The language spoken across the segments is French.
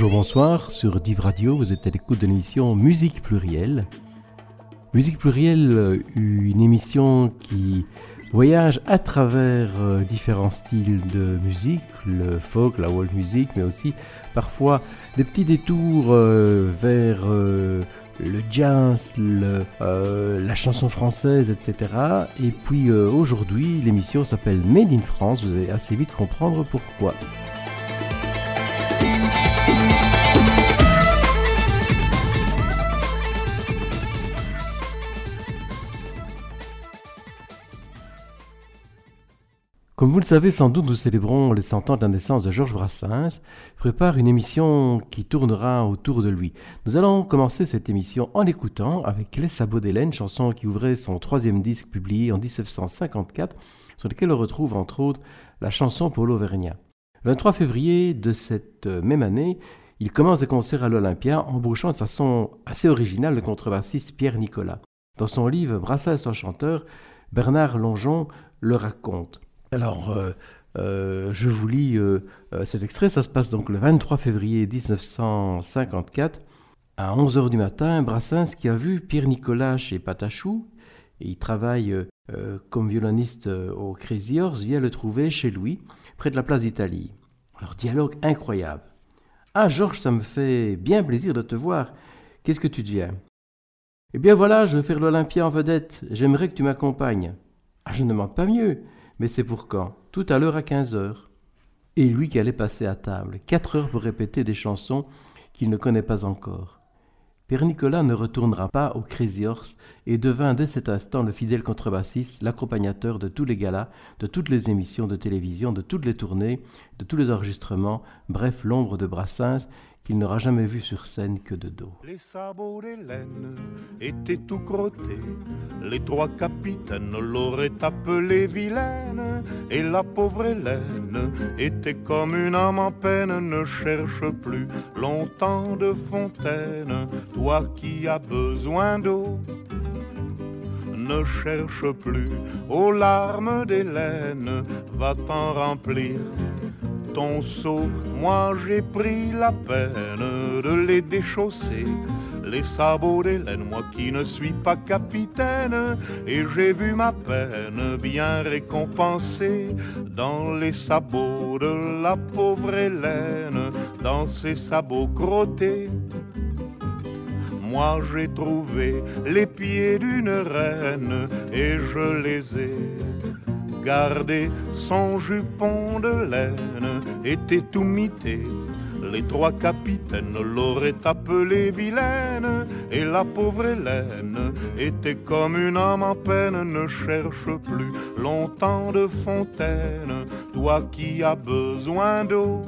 Bonjour, bonsoir. Sur Div Radio, vous êtes à l'écoute de l'émission Musique Plurielle. Musique Plurielle, euh, une émission qui voyage à travers euh, différents styles de musique, le folk, la world music, mais aussi parfois des petits détours euh, vers le jazz, la chanson française, etc. Et puis aujourd'hui, l'émission s'appelle Made in France. Vous allez assez vite comprendre pourquoi. Comme vous le savez sans doute, nous célébrons les 100 ans de la naissance de Georges Brassens. prépare une émission qui tournera autour de lui. Nous allons commencer cette émission en écoutant avec Les Sabots d'Hélène, chanson qui ouvrait son troisième disque publié en 1954, sur lequel on retrouve entre autres la chanson pour l'Auvergnat. Le 23 février de cette même année, il commence des concerts à l'Olympia, embauchant de façon assez originale le contrebassiste Pierre Nicolas. Dans son livre Brassens en chanteur, Bernard Longeon le raconte. Alors, euh, euh, je vous lis euh, cet extrait. Ça se passe donc le 23 février 1954 à 11h du matin. Brassens qui a vu Pierre Nicolas chez Patachou, et il travaille comme violoniste au Crazy Horse, vient le trouver chez lui, près de la place d'Italie. Alors, dialogue incroyable. Ah, Georges, ça me fait bien plaisir de te voir. Qu'est-ce que tu deviens? Eh bien voilà, je veux faire l'Olympia en vedette. J'aimerais que tu m'accompagnes. Ah, je ne demande pas mieux. Mais c'est pour quand? Tout à l'heure à 15 heures. Et lui qui allait passer à table, quatre heures pour répéter des chansons qu'il ne connaît pas encore. Père Nicolas ne retournera pas au Crazy Horse et devint dès cet instant le fidèle contrebassiste, l'accompagnateur de tous les galas, de toutes les émissions de télévision, de toutes les tournées, de tous les enregistrements, bref, l'ombre de Brassens qu'il n'aura jamais vu sur scène que de dos. Les sabots d'Hélène étaient tout crottés, les trois capitaines l'auraient appelée vilaine, et la pauvre Hélène était comme une âme en peine, ne cherche plus longtemps de fontaine, toi qui as besoin d'eau ne cherche plus aux larmes d'Hélène, va t'en remplir ton seau, moi j'ai pris la peine de les déchausser. Les sabots d'Hélène, moi qui ne suis pas capitaine, et j'ai vu ma peine bien récompensée dans les sabots de la pauvre Hélène, dans ses sabots crottés. Moi j'ai trouvé les pieds d'une reine et je les ai Gardez son jupon de laine était tout mité. Les trois capitaines l'auraient appelée vilaine, et la pauvre Hélène était comme une âme en peine, ne cherche plus longtemps de fontaine, toi qui as besoin d'eau.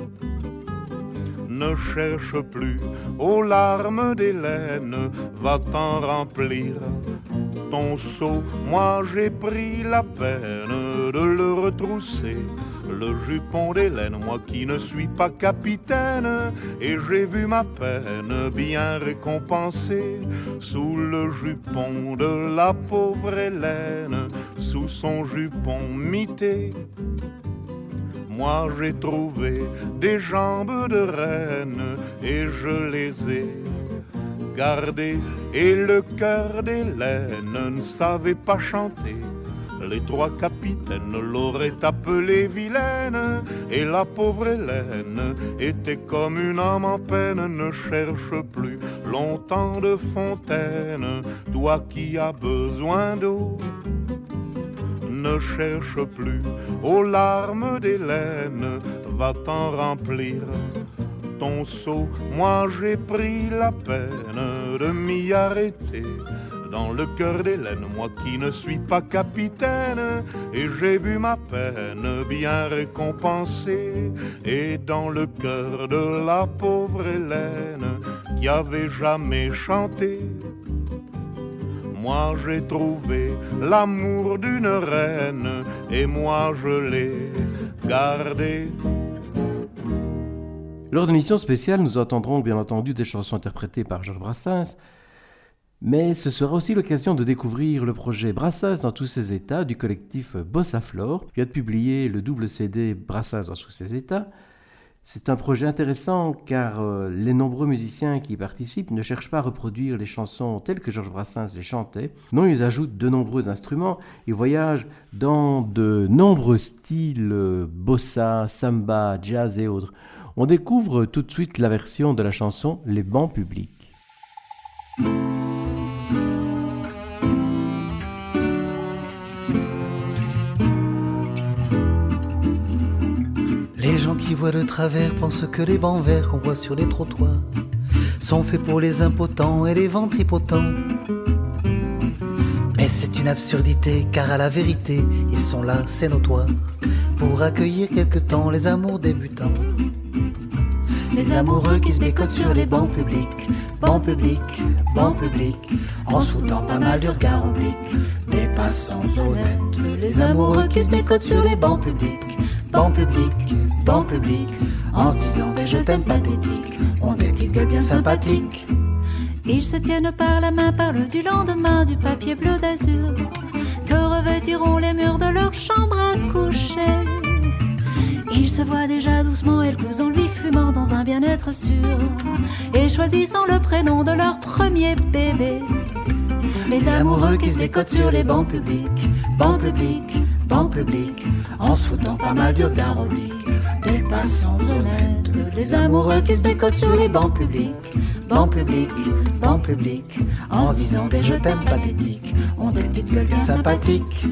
Ne cherche plus aux larmes d'Hélène, va t'en remplir ton seau, moi j'ai pris la peine de le retrousser. Le jupon d'Hélène, moi qui ne suis pas capitaine, et j'ai vu ma peine bien récompensée sous le jupon de la pauvre Hélène, sous son jupon mité. Moi j'ai trouvé des jambes de reine et je les ai et le cœur d'Hélène ne savait pas chanter. Les trois capitaines l'auraient appelée vilaine, et la pauvre Hélène était comme une âme en peine, ne cherche plus longtemps de fontaine, toi qui as besoin d'eau. Ne cherche plus aux larmes d'Hélène, va t'en remplir moi j'ai pris la peine de m'y arrêter. Dans le cœur d'Hélène, moi qui ne suis pas capitaine, et j'ai vu ma peine bien récompensée. Et dans le cœur de la pauvre Hélène, qui avait jamais chanté, moi j'ai trouvé l'amour d'une reine, et moi je l'ai gardé lors de l'émission spéciale, nous entendrons bien entendu des chansons interprétées par Georges Brassens, mais ce sera aussi l'occasion de découvrir le projet Brassens dans tous ses états du collectif Bossa Flore, qui a publié le double CD Brassens dans tous ses états. C'est un projet intéressant car euh, les nombreux musiciens qui y participent ne cherchent pas à reproduire les chansons telles que Georges Brassens les chantait. Non, ils ajoutent de nombreux instruments et voyagent dans de nombreux styles euh, bossa, samba, jazz et autres. On découvre tout de suite la version de la chanson Les bancs publics. Les gens qui voient de travers pensent que les bancs verts qu'on voit sur les trottoirs sont faits pour les impotents et les ventripotents. Une absurdité, car à la vérité, ils sont là, c'est notoire, pour accueillir quelque temps les amours débutants. Les amoureux qui se bécotent sur les bancs publics, bancs publics, bancs publics, en se foutant pas mal du regard oblique des passants honnêtes. Les amoureux qui se bécotent sur les bancs publics, bancs publics, bancs publics, en se disant des je t'aime pathétiques, ont des petites gueules bien sympathiques. Ils se tiennent par la main, parlent du lendemain, du papier bleu d'azur, que revêtiront les murs de leur chambre à coucher? Ils se voient déjà doucement et le cousin lui fumant dans un bien-être sûr, et choisissant le prénom de leur premier bébé. Les amoureux qui se bécotent sur les bancs publics, bancs publics, bancs publics, en se foutant pas mal du regard oblique des passants honnêtes. Les amoureux qui se bécotent sur les bancs publics, bancs publics, bancs publics, en disant des je t'aime pathétiques, ont des petites gueules bien sympathiques.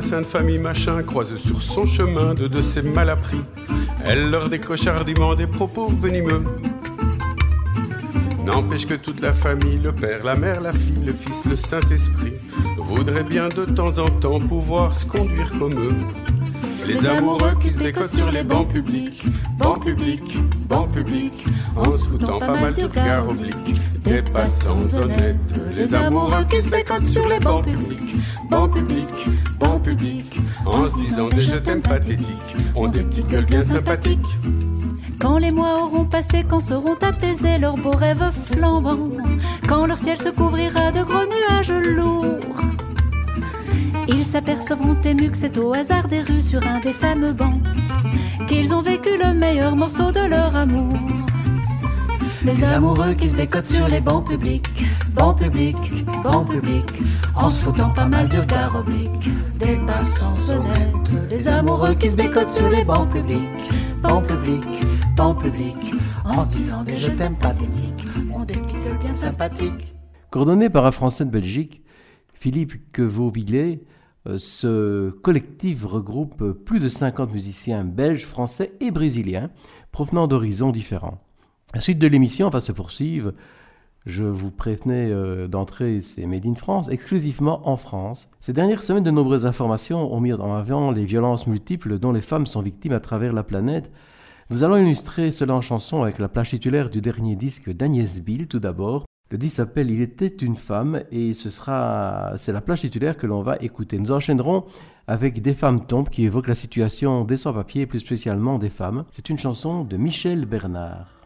La sainte famille machin croise sur son chemin de de ces malappris, elle leur décoche hardiment des propos venimeux. N'empêche que toute la famille, le père, la mère, la fille, le fils, le Saint-Esprit, voudraient bien de temps en temps pouvoir se conduire comme eux. Les amoureux qui se bécotent sur les bancs publics, bancs publics, bancs publics, en se foutant pas mal du regard oblique des passants honnêtes. Les amoureux qui se bécotent sur les bancs publics, bancs publics, bancs publics, en se disant des je t'aime pathétiques, ont des petites gueules bien sympathiques. Quand les mois auront passé, quand seront apaisés leurs beaux rêves flambants, quand leur ciel se couvrira de gros nuages lourds, ils s'apercevront émus que c'est au hasard des rues sur un des fameux bancs qu'ils ont vécu le meilleur morceau de leur amour. Les amoureux qui se bécotent sur les bancs publics, bancs publics, bancs publics, en se foutant pas mal du regard oblique des passants honnêtes. Les amoureux qui se bécotent sur les bancs publics, bancs publics, bancs publics, en se disant des je t'aime pathétiques, ont des petites gueules bien sympathiques. Coordonné par un Français de Belgique, Philippe Quevauvillet, euh, ce collectif regroupe plus de 50 musiciens belges, français et brésiliens provenant d'horizons différents. La suite de l'émission va se poursuivre. Je vous prévenais euh, d'entrer, c'est Made in France, exclusivement en France. Ces dernières semaines, de nombreuses informations ont mis en avant les violences multiples dont les femmes sont victimes à travers la planète. Nous allons illustrer cela en chanson avec la plage titulaire du dernier disque d'Agnès Bill, tout d'abord. Le disque s'appelle Il était une femme et ce sera, c'est la plage titulaire que l'on va écouter. Nous enchaînerons avec Des femmes tombent qui évoque la situation des sans-papiers, plus spécialement des femmes. C'est une chanson de Michel Bernard.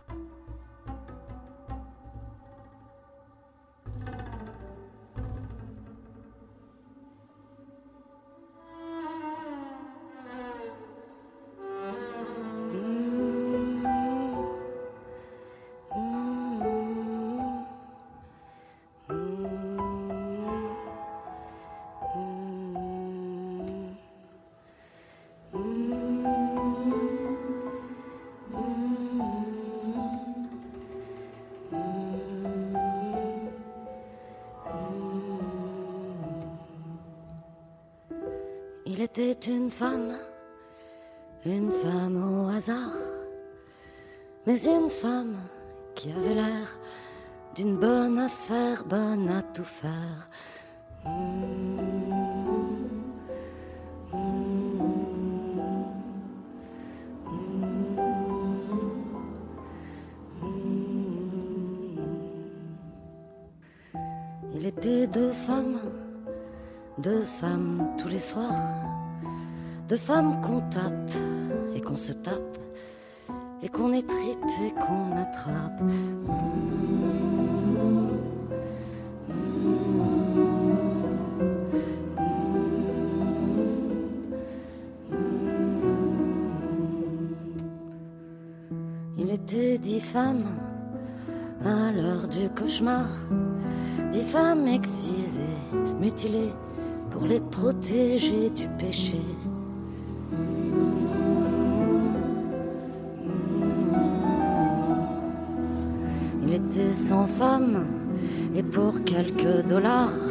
une femme, une femme au hasard, mais une femme qui avait l'air d'une bonne affaire, bonne à tout faire. Il était deux femmes, deux femmes tous les soirs deux femmes qu'on tape et qu'on se tape et qu'on étripe et qu'on attrape. Il était dix femmes à l'heure du cauchemar, dix femmes excisées, mutilées pour les protéger du péché. Sans femme et pour quelques dollars,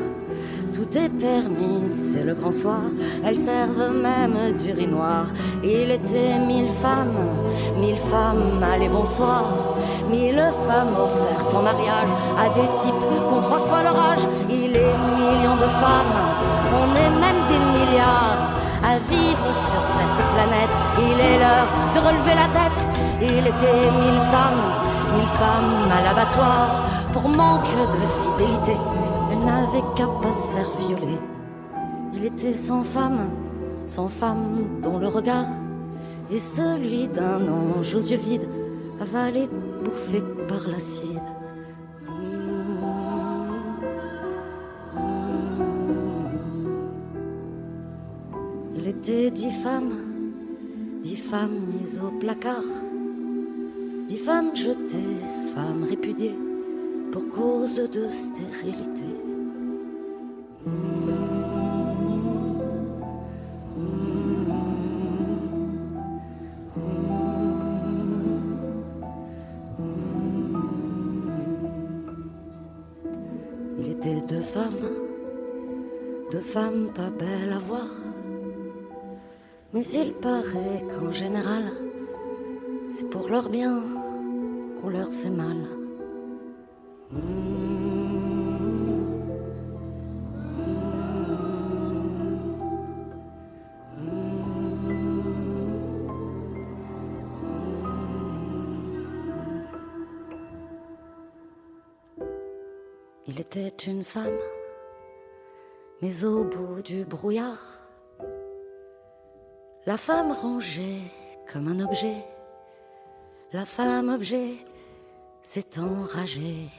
tout est permis, c'est le grand soir. Elles servent même du riz noir. Il était mille femmes, mille femmes, allez bonsoir. Mille femmes offertes en mariage à des types qui ont trois fois leur âge. Il est millions de femmes, on est même des milliards à vivre sur cette planète. Il est l'heure de relever la tête. Il était mille femmes, mille femmes à l'abattoir pour manque de fidélité. Elle n'avait qu'à pas se faire violer. Il était sans femme, sans femme dont le regard est celui d'un ange aux yeux vides, avalé, bouffé par l'acide. Il était dix femmes, dix femmes mises au placard, dix femmes jetées, femmes répudiées pour cause de stérilité. Il était deux femmes, deux femmes pas belles à voir. Mais il paraît qu'en général, c'est pour leur bien qu'on leur fait mal. Il était une femme, mais au bout du brouillard, la femme rangée comme un objet, la femme objet s'est enragée.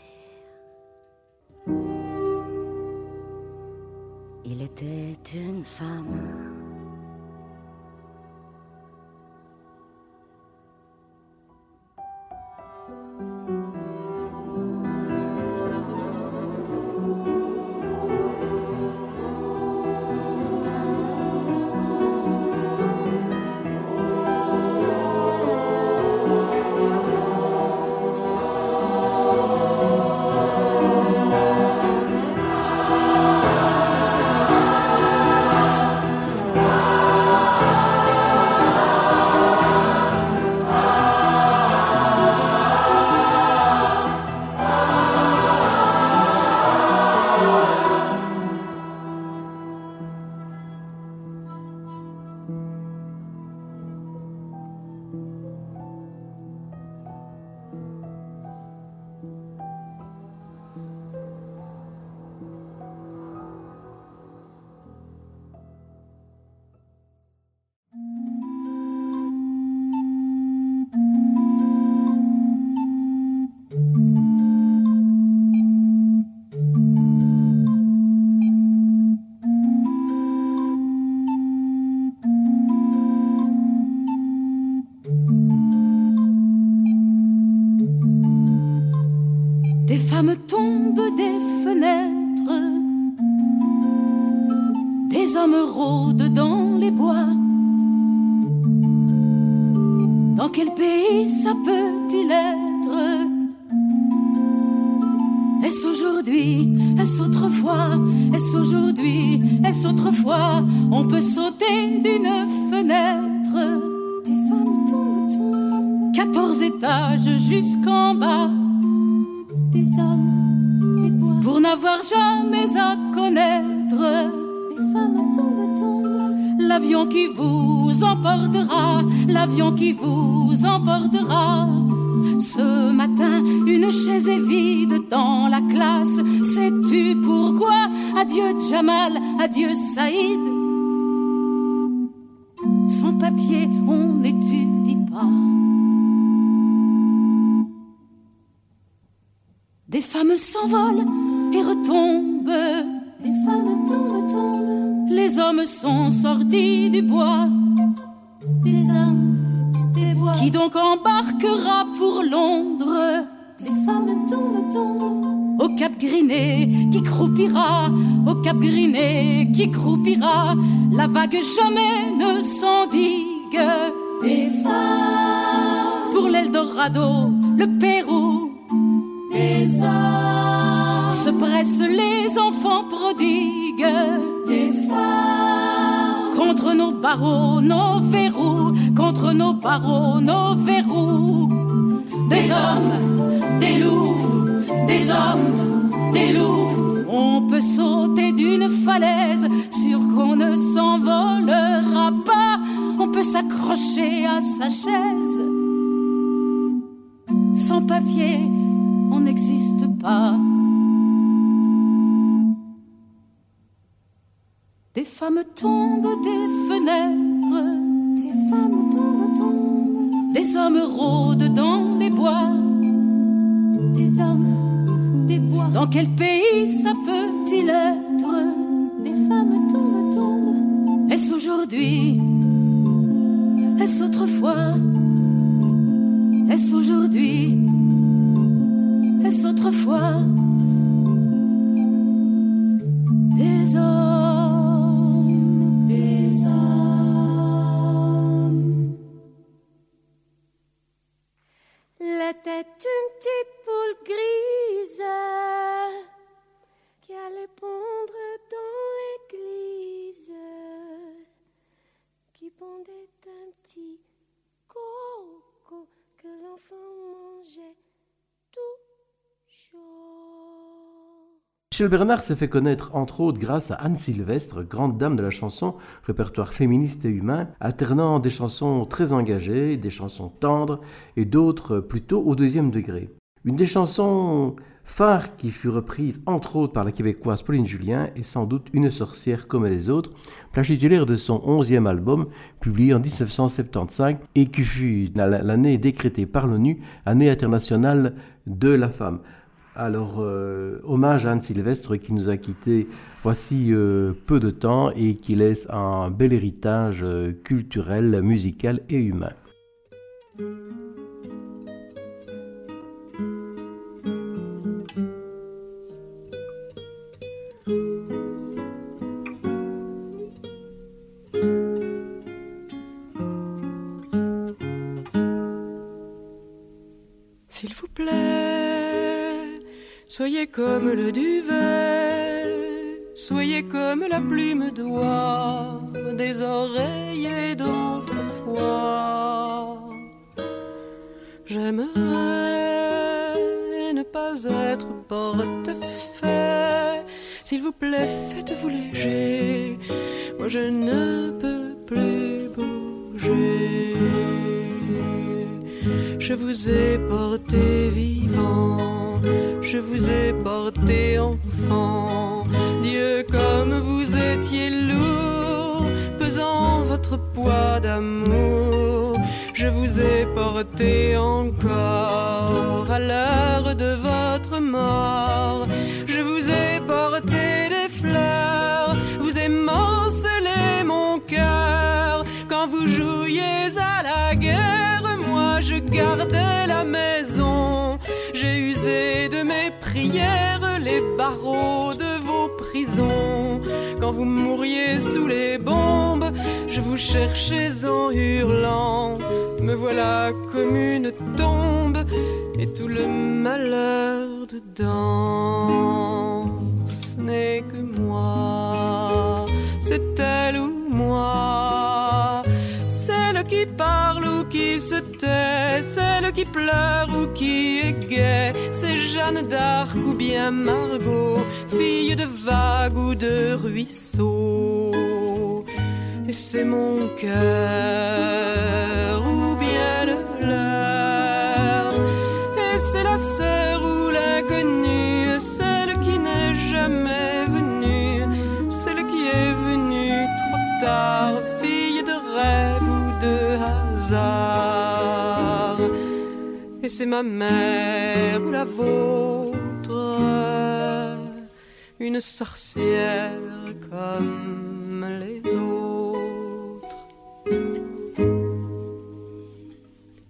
Il était une femme. Rôdent dans les bois. Dans quel pays ça peut-il être? Est-ce aujourd'hui? Est-ce autrefois? Est-ce aujourd'hui? Est-ce autrefois? On peut sauter d'une fenêtre. Des femmes tombent, tombent. 14 étages jusqu'en bas. Des hommes, des bois, pour n'avoir jamais à connaître L'avion qui vous emportera, l'avion qui vous emportera Ce matin, une chaise est vide dans la classe. Sais-tu pourquoi? Adieu Jamal, adieu Saïd. Sans papier, on n'étudie pas. Des femmes s'envolent et retombent. Des femmes tombent, tombent. Les hommes sont sortis du bois. Des hommes, des bois. Qui donc embarquera pour Londres? Des femmes tombent, tombent. Au Cap Griné qui croupira, au Cap Griné qui croupira, la vague jamais ne s'endigue. Des femmes, Pour l'Eldorado, le Pérou, des hommes, se pressent les enfants prodigues. des femmes, Contre nos barreaux, nos verrous, contre nos barreaux, nos verrous. Des hommes, des loups, des hommes, des loups. On peut sauter d'une falaise, sûr qu'on ne s'envolera pas. On peut s'accrocher à sa chaise. Sans papier, on n'existe pas. Des femmes tombent des fenêtres, des femmes tombent, tombent. des hommes rôdent dans les bois. Des hommes, des bois. Dans quel pays ça peut-il être? Des femmes tombent, tombent. Est-ce aujourd'hui? Est-ce autrefois? Est-ce aujourd'hui? Est-ce autrefois? Des hommes, Tête une petite poule grise qui allait pondre dans l'église, qui pondait un petit coco que l'enfant mangeait tout chaud. Michel Bernard s'est fait connaître entre autres grâce à Anne Sylvestre, grande dame de la chanson, répertoire féministe et humain, alternant des chansons très engagées, des chansons tendres et d'autres plutôt au deuxième degré. Une des chansons phares qui fut reprise entre autres par la québécoise Pauline Julien est sans doute Une sorcière comme les autres, titulaire de son onzième album publié en 1975 et qui fut l'année décrétée par l'ONU année internationale de la femme. Alors, euh, hommage à Anne Sylvestre qui nous a quittés voici euh, peu de temps et qui laisse un bel héritage euh, culturel, musical et humain. Soyez comme le duvet, soyez comme la plume d'oie des oreillers d'autrefois. J'aimerais ne pas être porte-fait. S'il vous plaît, faites-vous léger. Moi, je ne peux plus bouger. Je vous ai porté Je vous ai porté encore à l'heure de votre mort. Je vous ai porté des fleurs, vous émancelez mon cœur quand vous jouiez à la guerre moi je gardais la maison. J'ai usé de mes prières les barreaux de vos prisons. Quand vous mouriez sous les bombes, vous cherchais en hurlant. Me voilà comme une tombe et tout le malheur dedans. N'est que moi, c'est elle ou moi. Celle qui parle ou qui se tait, celle qui pleure ou qui est gaie, c'est Jeanne d'Arc ou bien Margot, fille de vague ou de ruisseau. Et c'est mon cœur ou bien le leur la sœur ou l'inconnue, celle qui n'est jamais venue, celle qui est venue trop tard, fille de rêve ou de hasard. Et c'est ma mère ou la vôtre, une sorcière comme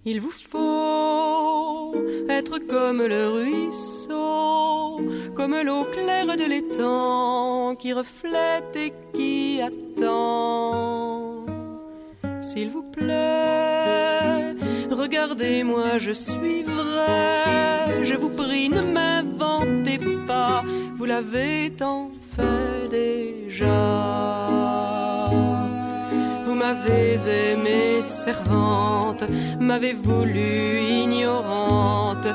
Il vous faut être comme le ruisseau, comme l'eau claire de l'étang qui reflète et qui attend. S'il vous plaît, regardez-moi, je suis vrai. Je vous prie, ne m'inventez pas, vous l'avez tant fait déjà. M'avez aimée servante, m'avez voulu ignorante,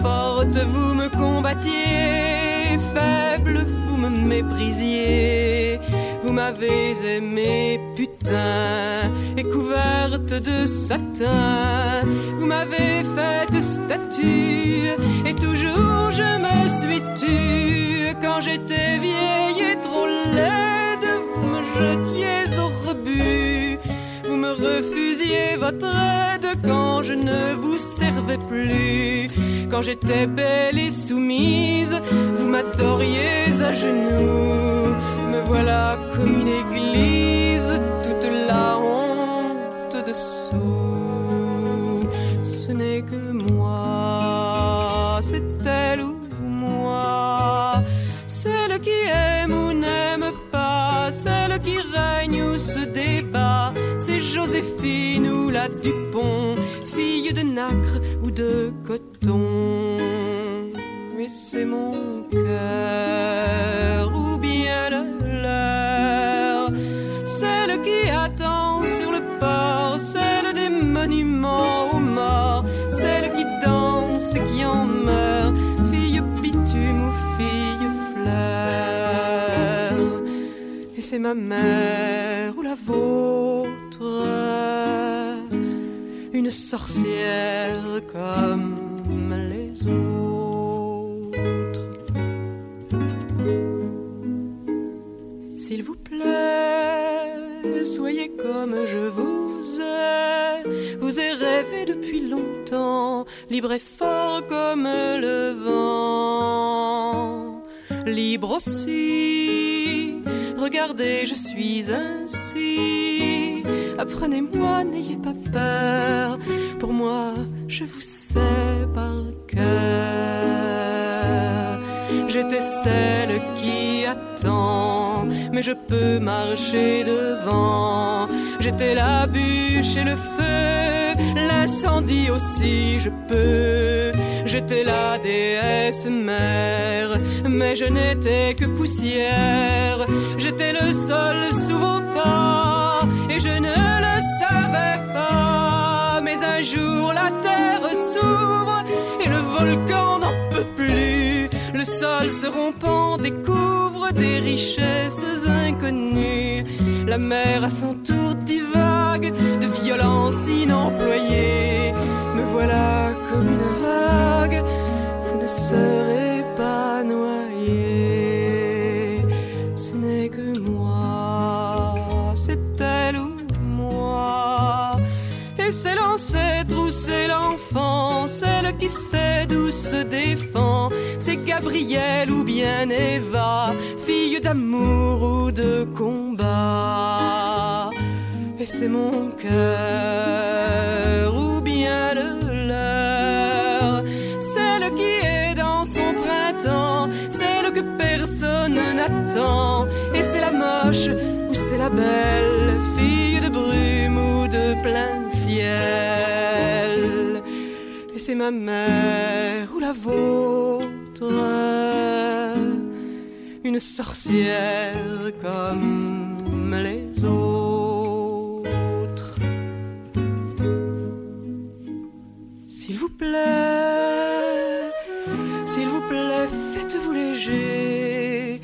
forte vous me combattiez, faible vous me méprisiez. Vous m'avez aimé putain et couverte de satin. Vous m'avez faite statue et toujours je me suis tue. Quand j'étais vieille et trop laide, vous me jetiez me refusiez votre aide quand je ne vous servais plus. Quand j'étais belle et soumise, vous m'adoriez à genoux. Me voilà comme une église, Dupont, fille de nacre ou de coton. Mais c'est mon cœur ou bien le leur. Celle qui attend sur le port, celle des monuments aux morts, celle qui danse et qui en meurt, fille bitume ou fille fleur. Et c'est ma mère ou la vôtre, une sorcière comme les autres. S'il vous plaît, soyez comme je vous ai. Vous ai rêvé depuis longtemps, libre et fort comme le vent. Libre aussi, regardez, je suis ainsi. Apprenez-moi, n'ayez pas peur. Pour moi, je vous sais par cœur. J'étais celle qui attend, mais je peux marcher devant. J'étais la bûche et le feu, l'incendie aussi je peux. J'étais la déesse mère, mais je n'étais que poussière. J'étais le sol sous vos pas, et je ne jour la terre s'ouvre et le volcan n'en peut plus. Le sol se rompant découvre des richesses inconnues. La mer à son tour divague de violence inemployée. Me voilà comme une vague, vous ne serez C'est l'ancêtre ou c'est l'enfant, celle qui sait d'où se défend. C'est Gabrielle ou bien Eva, fille d'amour ou de combat. Et c'est mon cœur ou bien le leur, celle qui est dans son printemps, celle que personne n'attend. Et c'est la moche ou c'est la belle, fille de brume ou de plein c'est ma mère ou la vôtre, une sorcière comme les autres. S'il vous plaît, s'il vous plaît, faites-vous léger.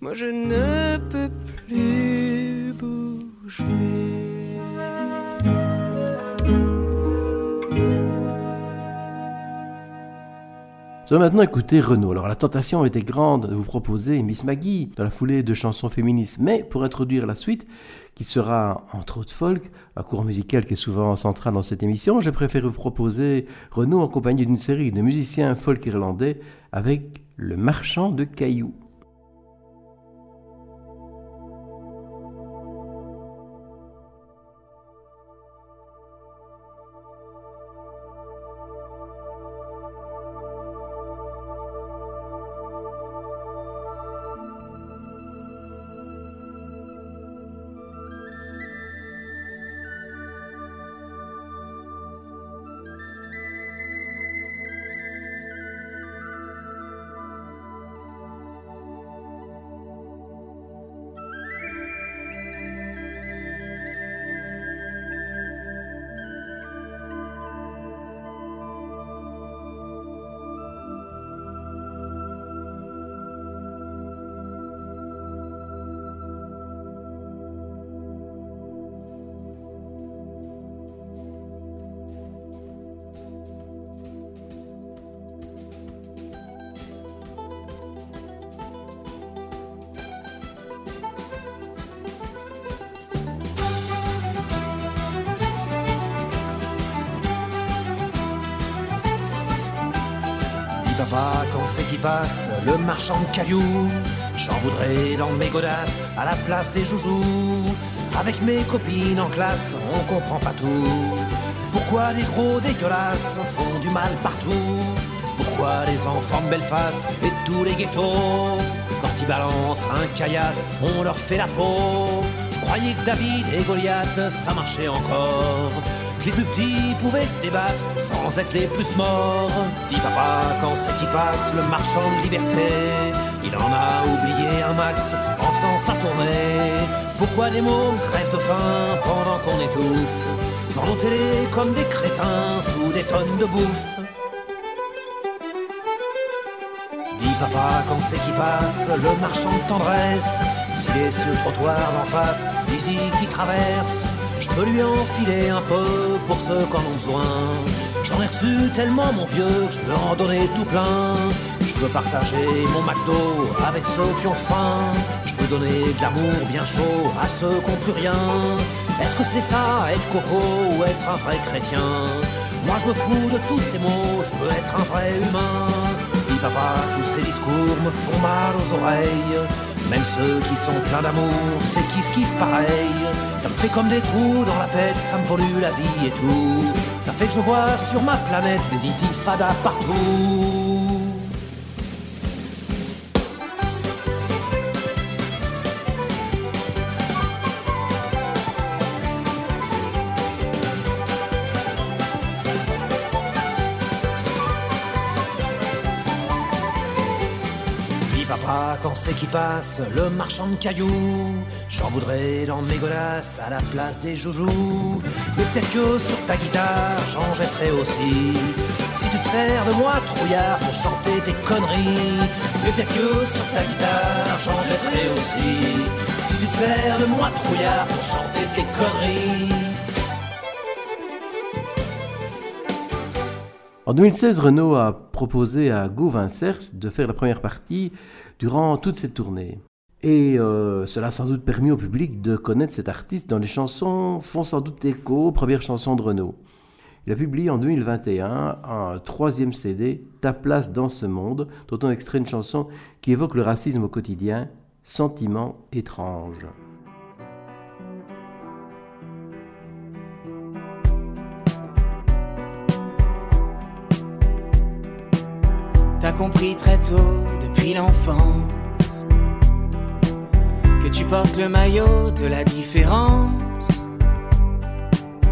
Moi je ne peux plus bouger. Nous allons maintenant écouter Renaud. Alors la tentation était grande de vous proposer Miss Maggie dans la foulée de chansons féministes, mais pour introduire la suite, qui sera entre autres folk, un cours musical qui est souvent central dans cette émission, j'ai préféré vous proposer Renaud en compagnie d'une série de musiciens folk irlandais avec Le Marchand de Cailloux. Le marchand de cailloux. J'en voudrais dans mes godasses à la place des joujoux. Avec mes copines en classe, on comprend pas tout. Pourquoi les gros dégueulasses font du mal partout? Pourquoi les enfants de Belfast et tous les ghettos? Quand ils balancent un caillasse, on leur fait la peau. Je croyais que David et Goliath, ça marchait encore les plus petits pouvaient se débattre sans être les plus morts. Dis papa, quand c'est qui passe, le marchand de liberté, il en a oublié un max en faisant sa tournée. Pourquoi des mômes crèvent de faim pendant qu'on étouffe Dans nos télés comme des crétins sous des tonnes de bouffe? Dis papa, quand c'est qui passe, le marchand de tendresse, s'il est trottoir d'en face, dis-y qui traverse je lui enfiler un peu pour ceux qui en ont besoin. J'en ai reçu tellement mon vieux que je peux en donner tout plein. Je veux partager mon McDo avec ceux qui ont faim. Je veux donner de l'amour bien chaud à ceux qui n'ont plus rien. Est-ce que c'est ça, être coco ou être un vrai chrétien? Moi je me fous de tous ces mots, je veux être un vrai humain. Dis papa, tous ces discours me font mal aux oreilles. Même ceux qui sont pleins d'amour, c'est kiff kiff pareil. Ça me fait comme des trous dans la tête, ça me pollue la vie et tout. Ça fait que je vois sur ma planète des intifadas partout. Qui passe, le marchand de cailloux. J'en voudrais dans mes godasses à la place des joujoux. Mais peut-être que sur ta guitare, j'en jetterai aussi. Si tu te sers de moi, trouillard, pour chanter tes conneries. Mais peut-être que sur ta guitare, j'en jetterai aussi. Si tu te sers de moi, trouillard, pour chanter tes conneries. En 2016, Renault a proposé à Gauvin Cers de faire la première partie durant toute cette tournée. Et euh, cela a sans doute permis au public de connaître cet artiste dont les chansons font sans doute écho aux premières chansons de Renault. Il a publié en 2021 un troisième CD, Ta place dans ce monde, dont on extrait une chanson qui évoque le racisme au quotidien, Sentiment étrange. T'as compris très tôt depuis l'enfance que tu portes le maillot de la différence.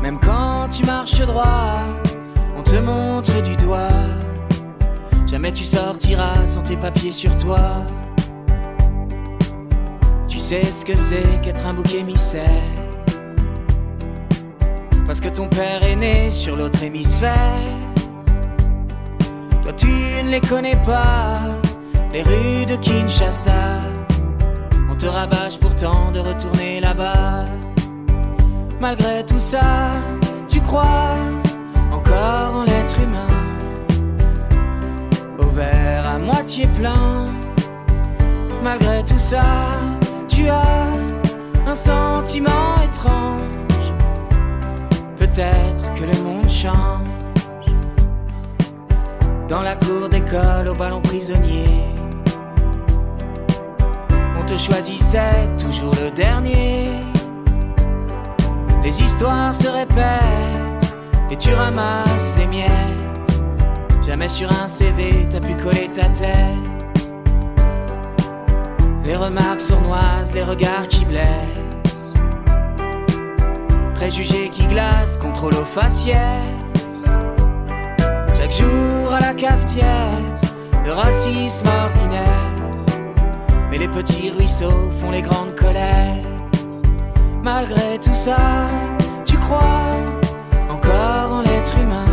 Même quand tu marches droit, on te montre du doigt. Jamais tu sortiras sans tes papiers sur toi. Tu sais ce que c'est qu'être un bouc émissaire. Parce que ton père est né sur l'autre hémisphère. Toi tu ne les connais pas les rues de Kinshasa. On te rabâche pourtant de retourner là-bas. Malgré tout ça, tu crois encore en l'être humain. au verre à moitié plein. Malgré tout ça, tu as un sentiment étrange. Peut-être que le monde change. Dans la cour d'école, au ballon prisonnier, on te choisissait toujours le dernier. Les histoires se répètent et tu ramasses les miettes. Jamais sur un CV t'as pu coller ta tête. Les remarques sournoises, les regards qui blessent. Préjugés qui glacent, contrôle aux faciès. Chaque jour à la cafetière, le racisme ordinaire. Mais les petits ruisseaux font les grandes colères. Malgré tout ça, tu crois encore en l'être humain.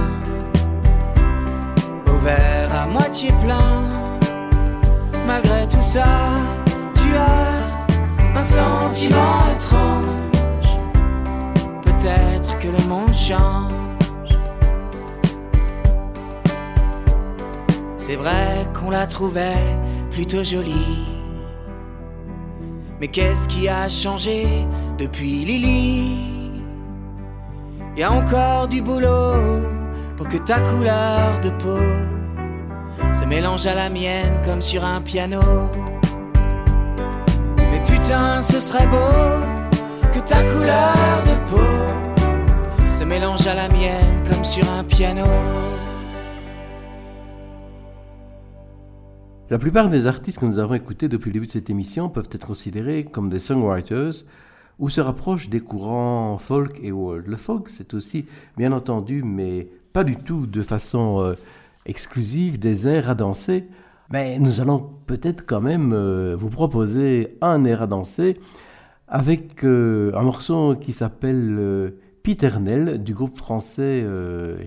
Au verre à moitié plein. Malgré tout ça, tu as un sentiment étrange. Peut-être que le monde change. C'est vrai qu'on la trouvait plutôt jolie. Mais qu'est-ce qui a changé depuis Lily Y a encore du boulot pour que ta couleur de peau se mélange à la mienne comme sur un piano. Mais putain, ce serait beau que ta couleur de peau se mélange à la mienne comme sur un piano. La plupart des artistes que nous avons écoutés depuis le début de cette émission peuvent être considérés comme des songwriters ou se rapprochent des courants folk et world. Le folk, c'est aussi, bien entendu, mais pas du tout de façon euh, exclusive, des airs à danser. Mais nous allons peut-être quand même euh, vous proposer un air à danser avec euh, un morceau qui s'appelle Piternel du groupe français euh,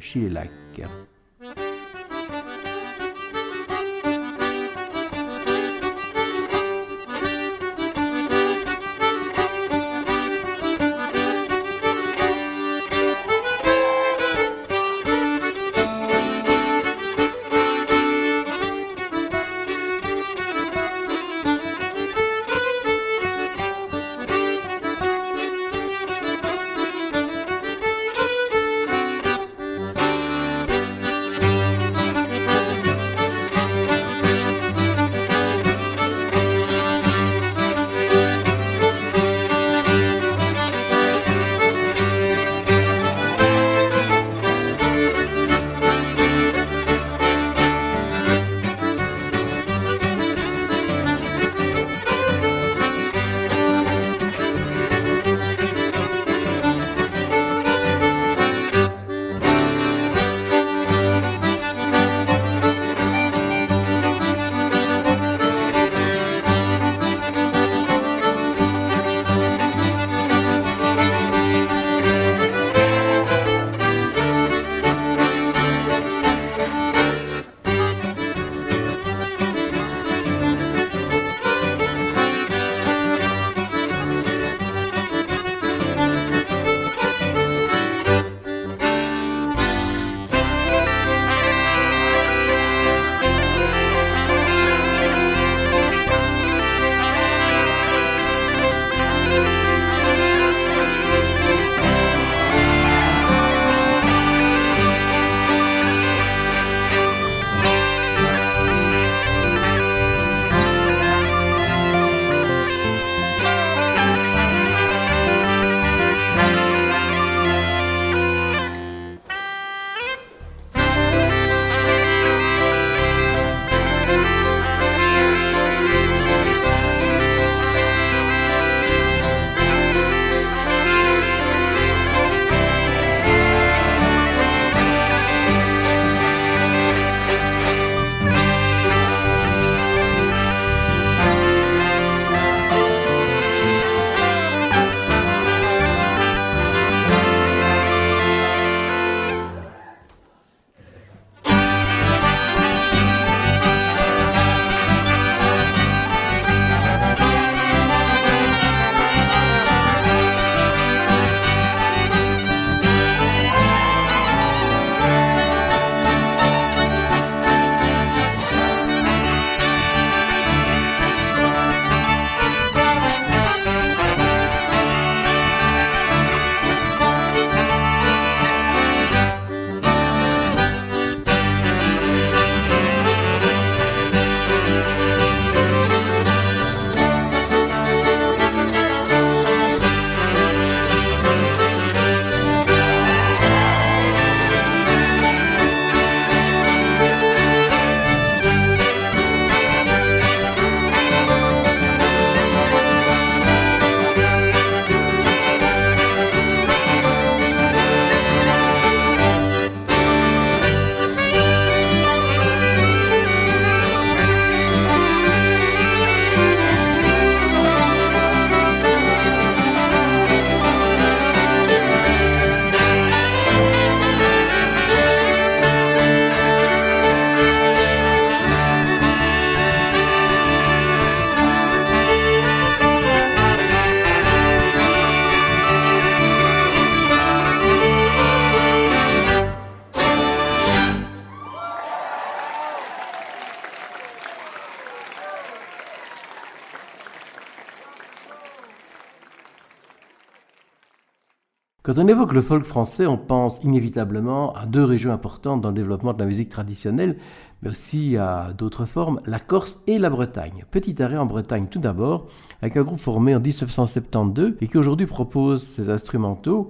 Quand on évoque le folk français, on pense inévitablement à deux régions importantes dans le développement de la musique traditionnelle, mais aussi à d'autres formes, la Corse et la Bretagne. Petit arrêt en Bretagne tout d'abord, avec un groupe formé en 1972 et qui aujourd'hui propose ses instrumentaux,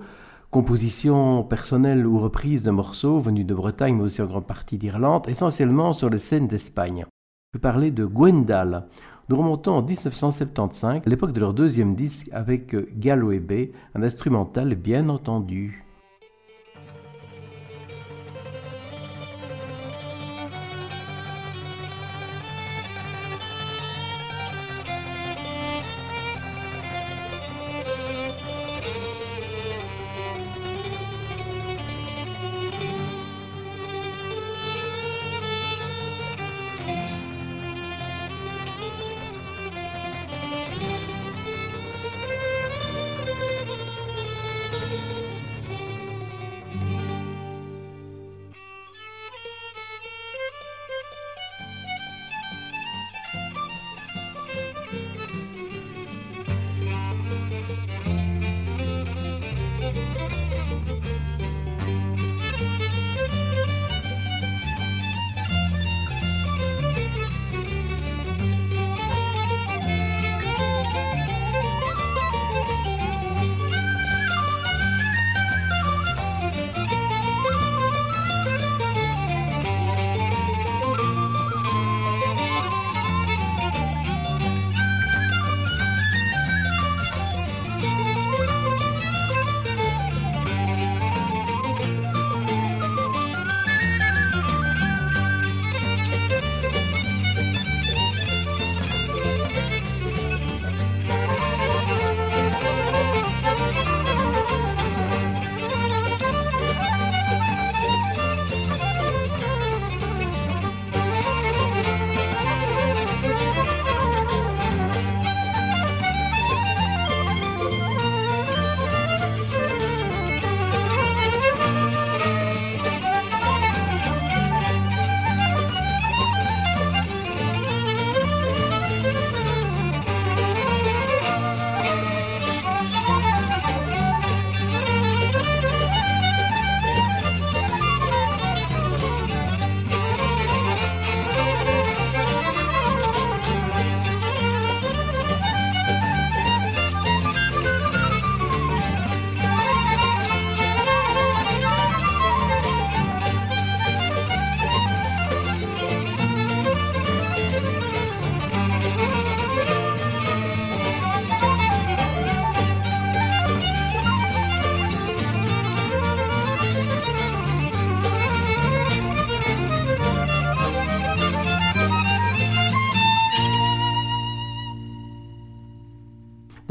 compositions personnelles ou reprises de morceaux venus de Bretagne mais aussi en grande partie d'Irlande, essentiellement sur les scènes d'Espagne. Je vais parler de Gwendal. Nous remontons en 1975, l'époque de leur deuxième disque avec Galway Bay, un instrumental bien entendu.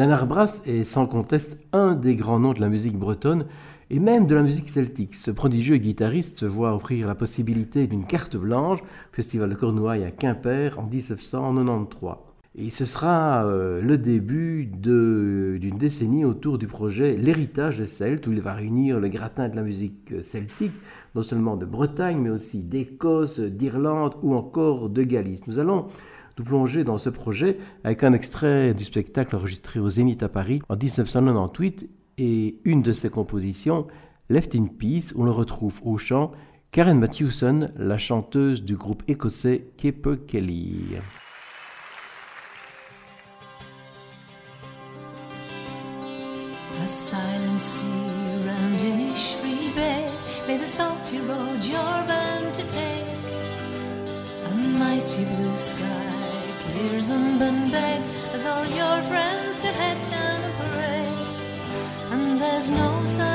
Bernard Brass est sans conteste un des grands noms de la musique bretonne et même de la musique celtique. Ce prodigieux guitariste se voit offrir la possibilité d'une carte blanche au Festival de Cornouailles à Quimper en 1993. Et ce sera euh, le début d'une décennie autour du projet L'héritage des Celtes, où il va réunir le gratin de la musique celtique, non seulement de Bretagne, mais aussi d'Écosse, d'Irlande ou encore de Galice. Nous allons nous plonger dans ce projet avec un extrait du spectacle enregistré au Zénith à Paris en 1998 et une de ses compositions, Left in Peace, où l'on retrouve au chant Karen Matthewson, la chanteuse du groupe écossais Kepe Kelly. A silent sea Bay the salty road you're bound to take. A mighty blue sky clears and beg as all your friends get heads down and parade. And there's no sign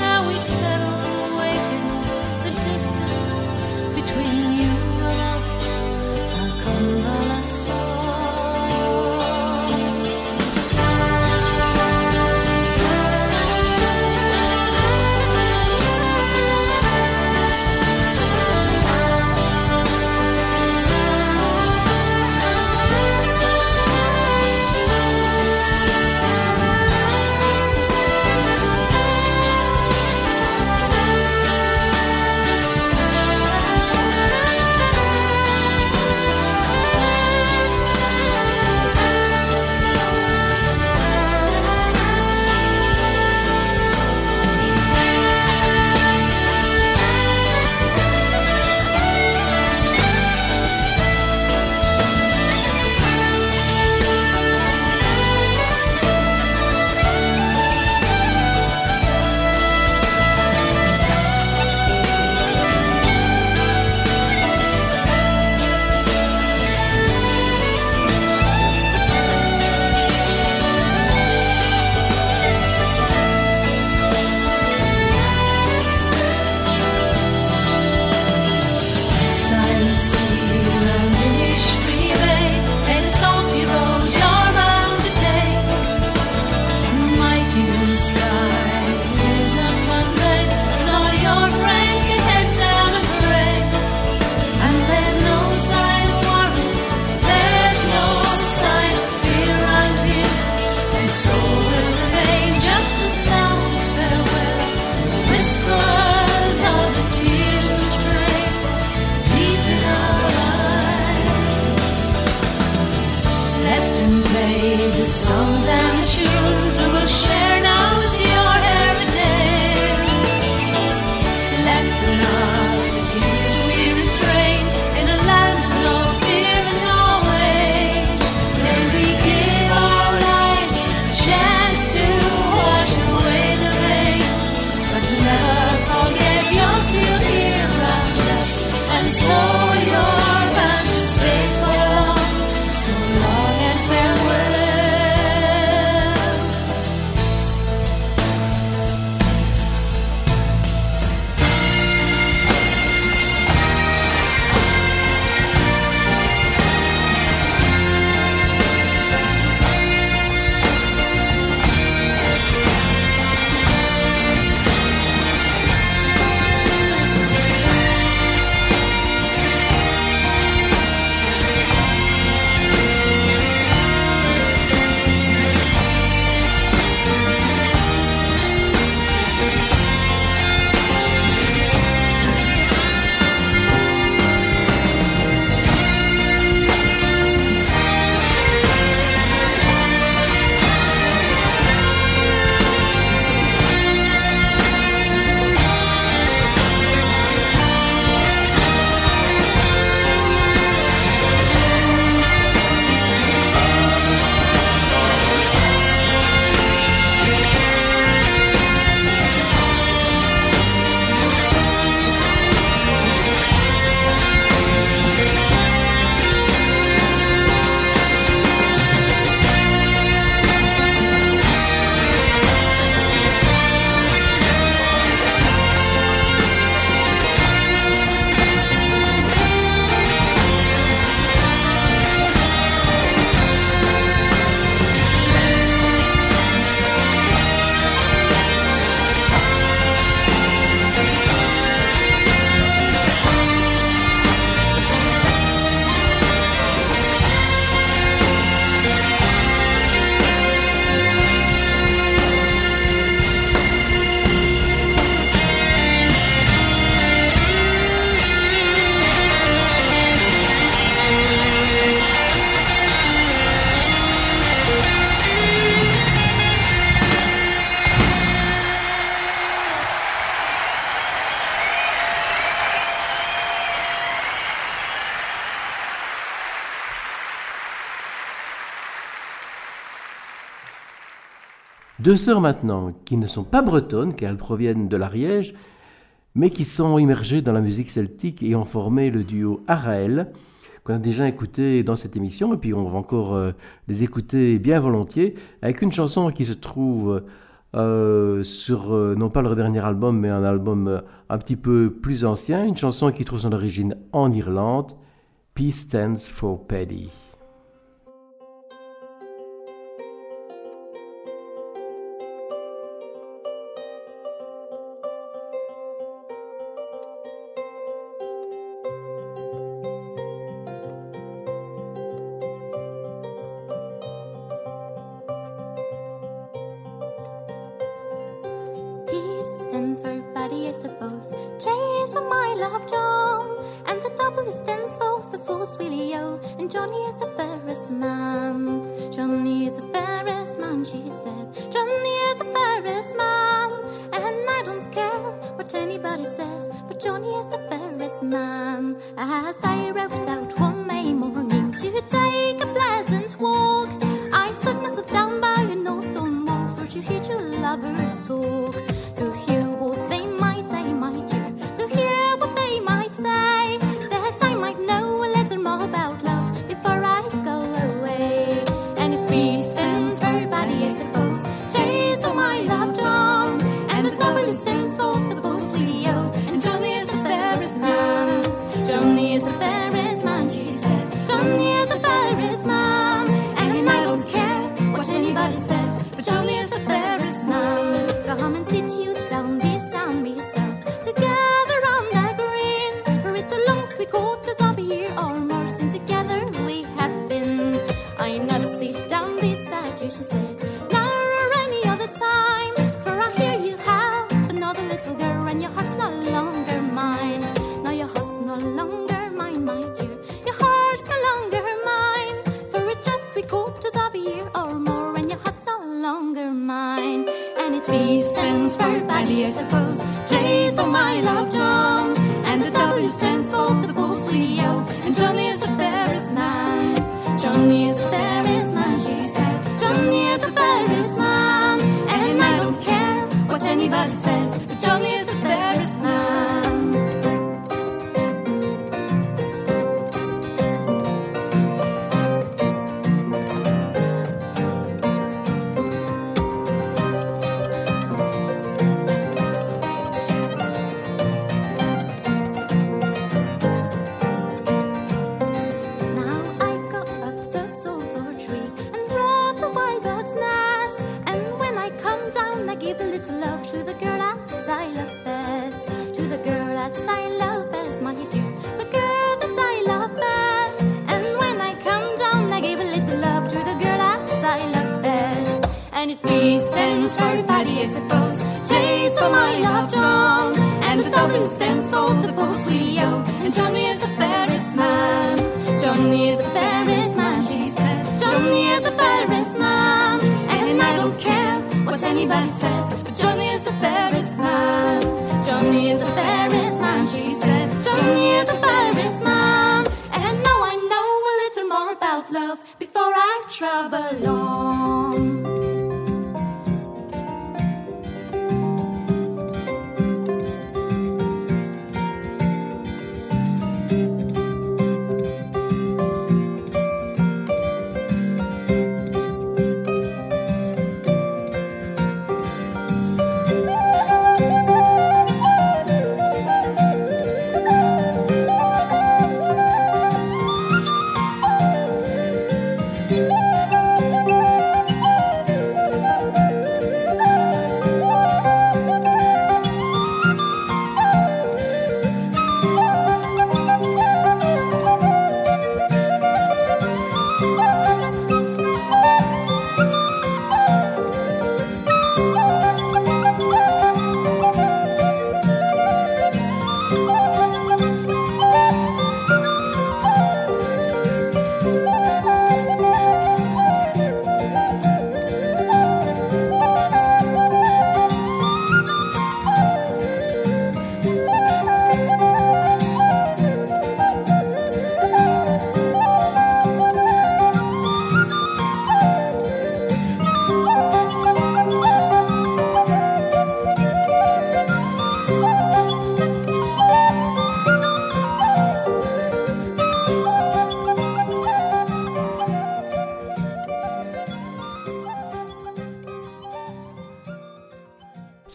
Deux sœurs maintenant, qui ne sont pas bretonnes, car elles proviennent de l'Ariège, mais qui sont immergées dans la musique celtique et ont formé le duo Araël, qu'on a déjà écouté dans cette émission, et puis on va encore euh, les écouter bien volontiers, avec une chanson qui se trouve euh, sur, euh, non pas leur dernier album, mais un album un petit peu plus ancien, une chanson qui trouve son origine en Irlande, Peace Stands for Paddy.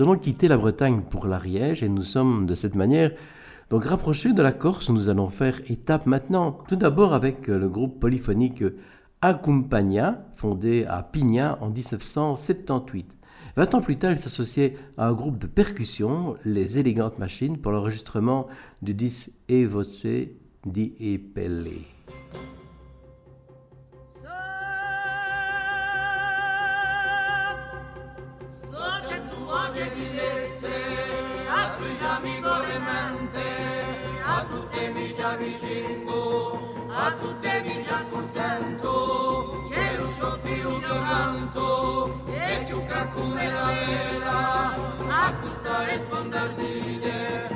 Allons quitter la Bretagne pour l'Ariège et nous sommes de cette manière donc rapprochés de la Corse nous allons faire étape maintenant. Tout d'abord avec le groupe polyphonique Accompagna, fondé à Pigna en 1978. Vingt ans plus tard, il s'associait à un groupe de percussion, les Élégantes Machines, pour l'enregistrement du disque Evoce di Epelle. Tutte vi già consento che lo sciopero mio canto e più che come la vela a questa rispondardine dove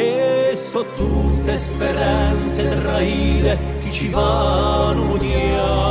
e so tutte speranze traide chi ci vanno dietro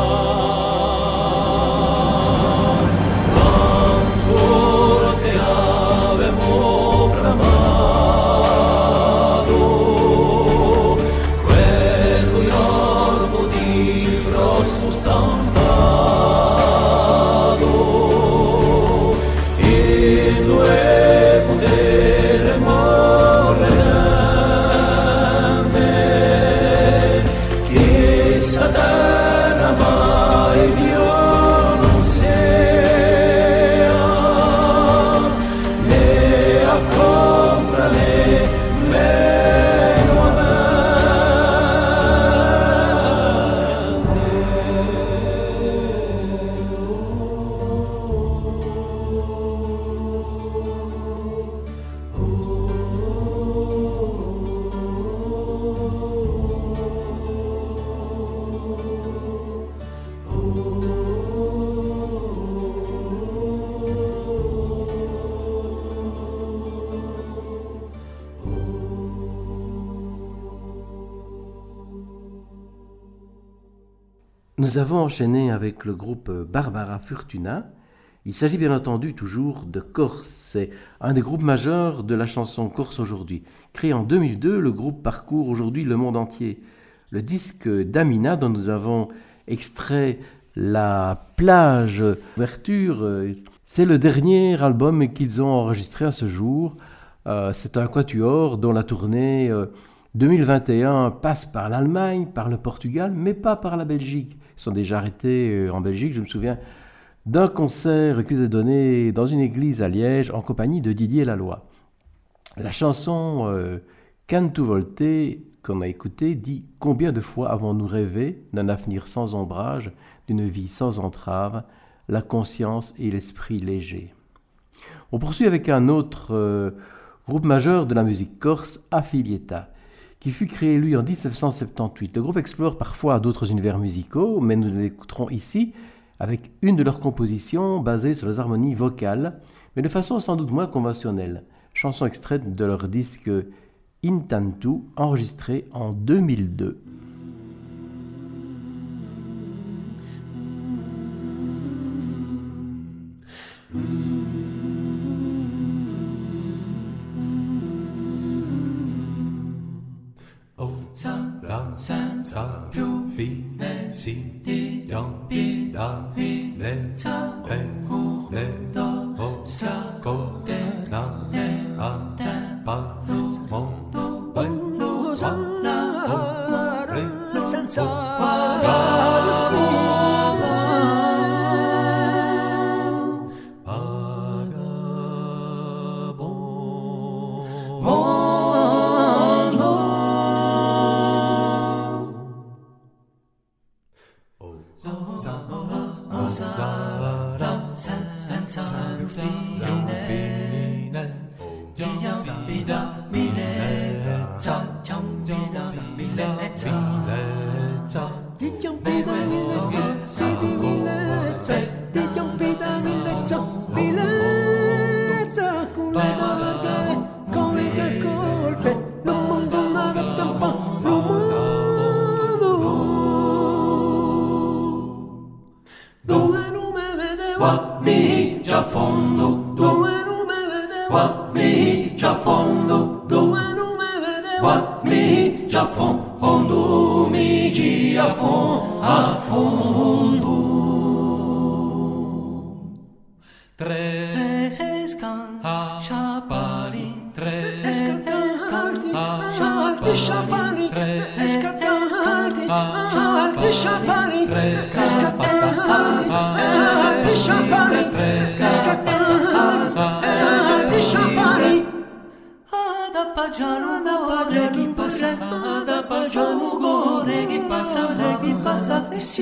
Nous avons enchaîné avec le groupe Barbara Fortuna. Il s'agit bien entendu toujours de Corse. C'est un des groupes majeurs de la chanson corse aujourd'hui. Créé en 2002, le groupe parcourt aujourd'hui le monde entier. Le disque d'Amina, dont nous avons extrait la plage ouverture, c'est le dernier album qu'ils ont enregistré à ce jour. Euh, c'est un quatuor dont la tournée 2021 euh, passe par l'Allemagne, par le Portugal, mais pas par la Belgique sont déjà arrêtés euh, en Belgique. Je me souviens d'un concert qu'ils ont donné dans une église à Liège en compagnie de Didier Laloy. La chanson euh, Cantu Volte qu'on a écoutée dit Combien de fois avons-nous rêvé d'un avenir sans ombrage, d'une vie sans entrave, la conscience et l'esprit léger? On poursuit avec un autre euh, groupe majeur de la musique corse, Affilieta qui fut créé lui en 1978. Le groupe explore parfois d'autres univers musicaux, mais nous l'écouterons ici avec une de leurs compositions basée sur les harmonies vocales, mais de façon sans doute moins conventionnelle. Chanson extraite de leur disque Intantu, enregistré en 2002. La senza più fine si riempirà le le le o scodernare a mondo bello sanare senza millete, Dicam pita millete, sidi millete, dicam pita millete, millete, kulada.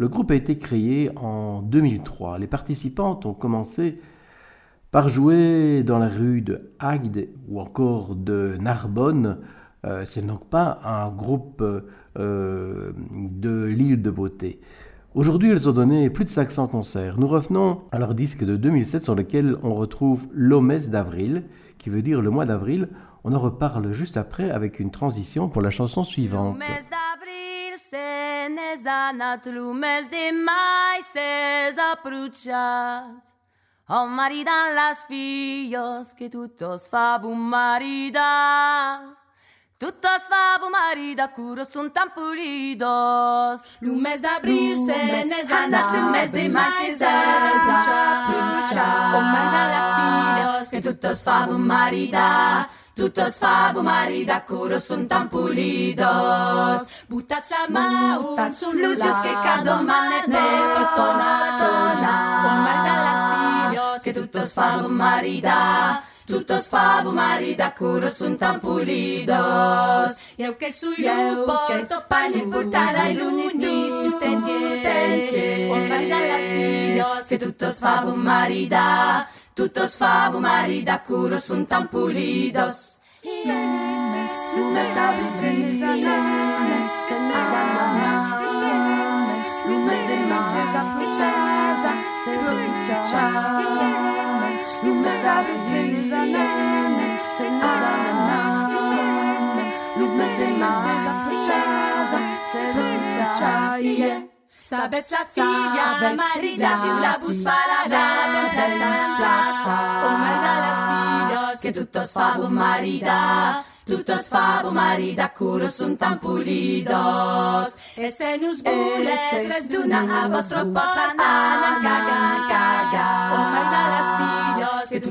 Le groupe a été créé en 2003. Les participantes ont commencé par jouer dans la rue de Agde ou encore de Narbonne. Euh, Ce n'est donc pas un groupe euh, de l'île de beauté. Aujourd'hui, elles ont donné plus de 500 concerts. Nous revenons à leur disque de 2007 sur lequel on retrouve l'Omès d'avril, qui veut dire le mois d'avril. On en reparle juste après avec une transition pour la chanson suivante. penes anat lo mes de mai s'es apruchat. O maridan las fillos que tutos fa bon marida. Tutos fa bon marida, curos son tan pulidos. Lo mes d'abril s'es anat lo mes de mai s'es apruchat. O maridan las fillos que tutos fa bon marida. Tutos fabo marida coro son tan pulidos. Buttazza ma lucios che cado manete tona tona. Un marta las pillos che tutos fabo marida. Tutos fabumari da curos sunt tan pulidos. Eu que sui lupo, que topan importar ai lunis nis tu stendie Un las filos, que tutos fabumari da, tutos fabumari da curos sunt tan pulidos. Yes, Luma sta vincendo, yes, Luma de masa, pucciasa, pucciasa, nous met à baiser les la marida di la busparada, tempesta o merda las figlios, che tutto marida, tutto sfabo marida, curo sun tan pulidos. E se nus bules, les duna a vostro potan, nan caga, o merda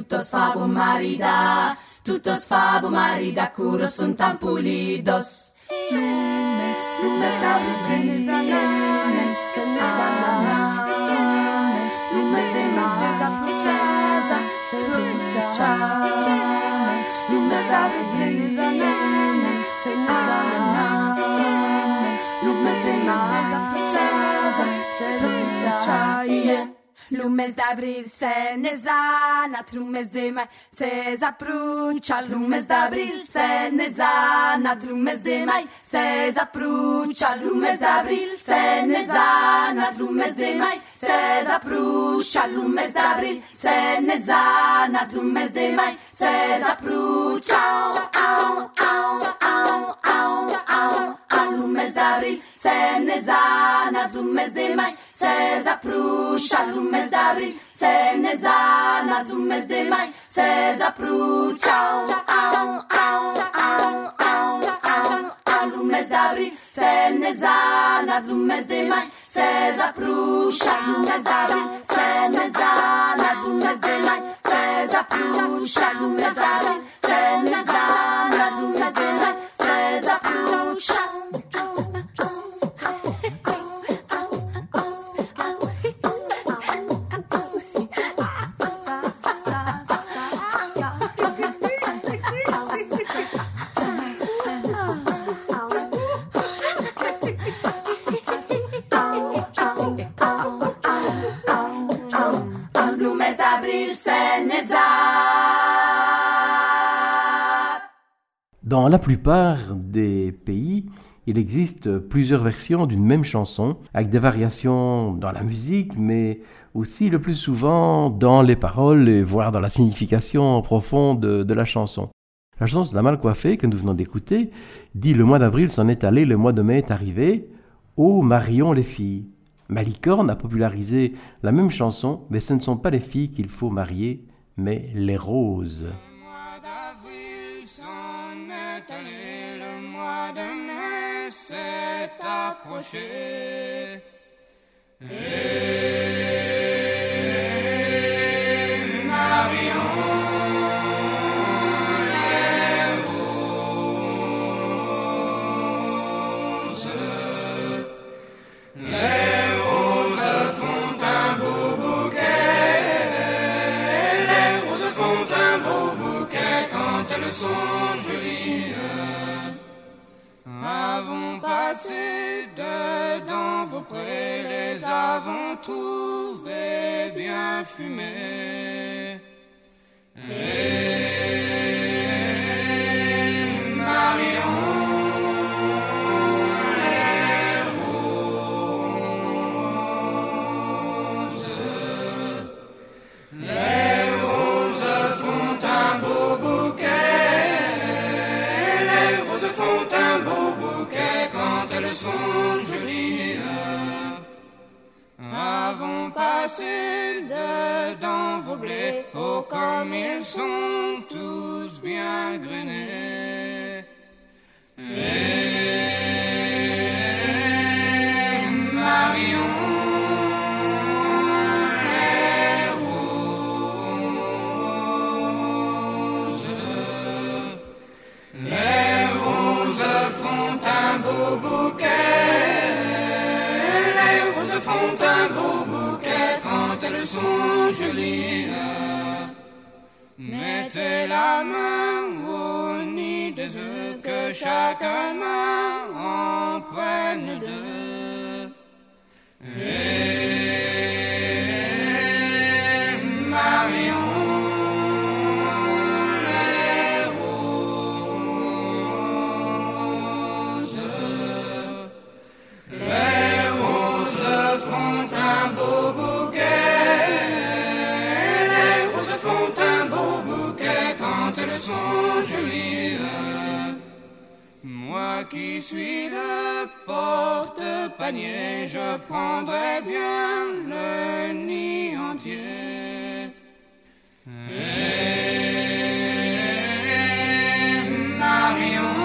tutto sfabo marida, tutto sfabo marida, curo son tan pulidos. Lunes, lunes, lunes, lunes, lunes, lunes de masa, prichasa, prichasa, lunes, lunes, lunes, lunes, lunes de masa, prichasa, prichasa, yeah. Lumes d'abril se ne zanat, lumes de mai se zaprucia, lumes d'abril se ne zanat, lumes de mai se zaprucia, lumes d'abril se ne zanat, lumes de mai se zaprucia, lumes d'abril se ne zanat, lumes de mai se zaprucia, au, au, au, au, au, au, lumes d'abril se ne zanat, lumes de mai se zaprucia, lumes d'abril se ne zanat, lumes de mai se zaprucia, au, au, au, au, au, au, lumes d'abril se ne zanat, lumes de mai se zaprucia, lumes d'abril se ne zanat, lumes de mai se zaprucia, lumes d'abril se ne zanat, lumes de mai se zaprucia. Dans la plupart des pays, il existe plusieurs versions d'une même chanson, avec des variations dans la musique, mais aussi le plus souvent dans les paroles et voire dans la signification profonde de, de la chanson. La chanson La Mal Coiffée que nous venons d'écouter dit Le mois d'avril s'en est allé, le mois de mai est arrivé. Ô Marion les filles Malicorne a popularisé la même chanson, mais ce ne sont pas les filles qu'il faut marier, mais les roses. Le mois de mai s'est approché. Passé dedans vos prés, les avons trouvés bien fumés. Passé dedans vos blés, oh comme ils sont tous bien grainés. Et elles sont jolies. Mettez la main au nid des œufs que chacun main en prenne deux. Qui suis le porte-panier, je prendrai bien le nid entier. Et Marion,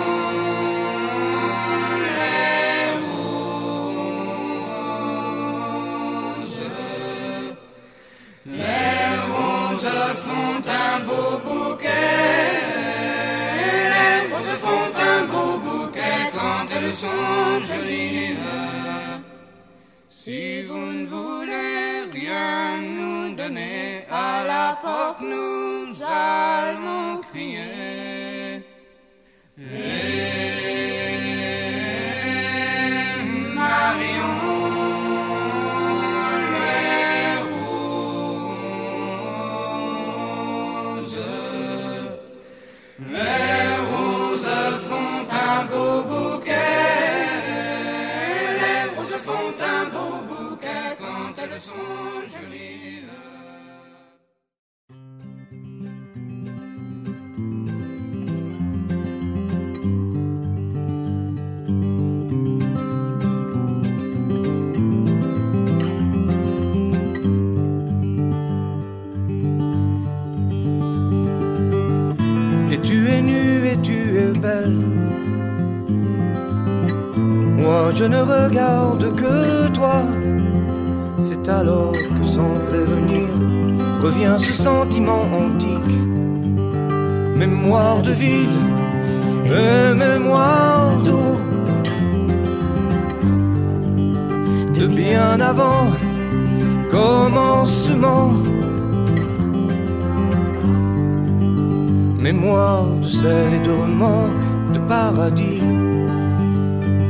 les roses font un beau Si vous ne voulez rien nous donner à la porte, nous allons je ne regarde que toi. C'est alors que sans prévenir revient ce sentiment antique. Mémoire de vide et mémoire d'eau. De bien avant commencement. Mémoire de sel et de remords, de paradis,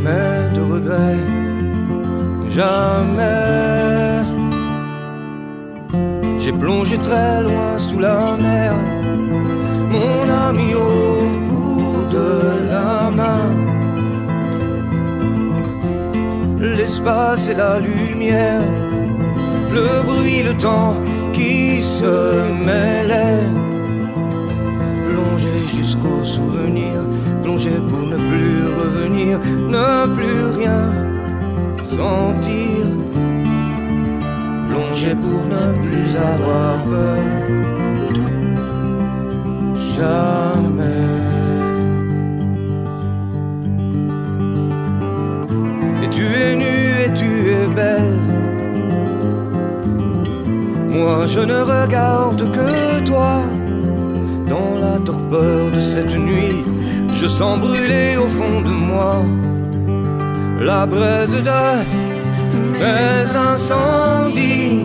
mais de regrets, jamais. J'ai plongé très loin sous la mer, mon ami au bout de la main. L'espace et la lumière, le bruit, le temps qui se mêlait plonger jusqu'au souvenir, plonger pour ne plus ne plus rien sentir, plonger pour ne plus avoir peur. Jamais. Et tu es nue et tu es belle. Moi je ne regarde que toi dans la torpeur de cette nuit, je sens brûler au fond de moi la braise de mes incendies.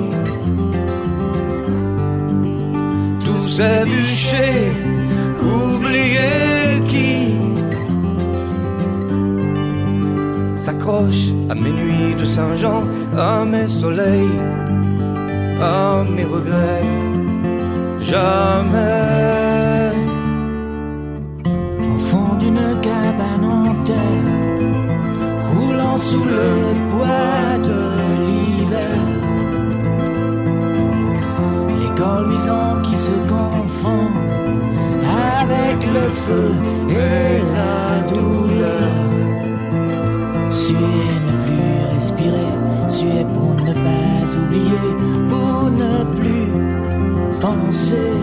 Tous ces bûchers, oubliés qui s'accrochent à mes nuits de Saint-Jean, à mes soleils, à mes regrets. Jamais sous le poids de l'hiver. Les corps luisants qui se confondent avec le feu et la douleur. Suer, ne plus respirer, suer pour ne pas oublier, pour ne plus penser.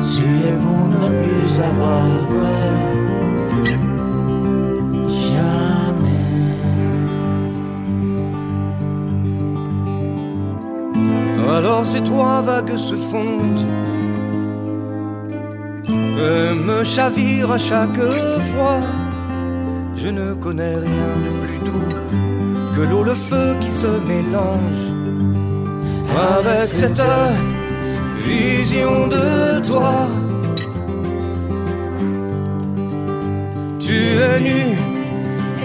Suer pour ne plus avoir peur. Ces trois vagues se fondent et me chavirent à chaque fois. Je ne connais rien de plus doux que l'eau, le feu qui se mélange avec cette vision de toi. Tu es nue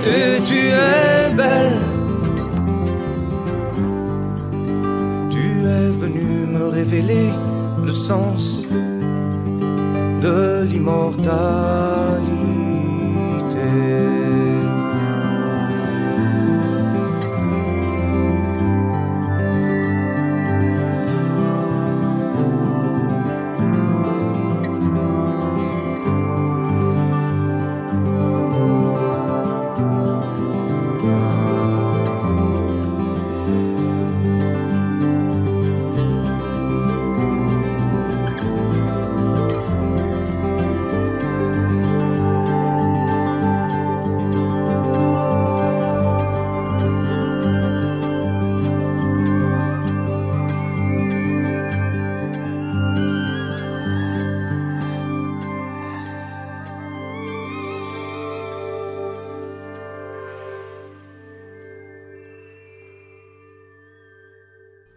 et tu es belle. Révéler le sens de l'immortalité.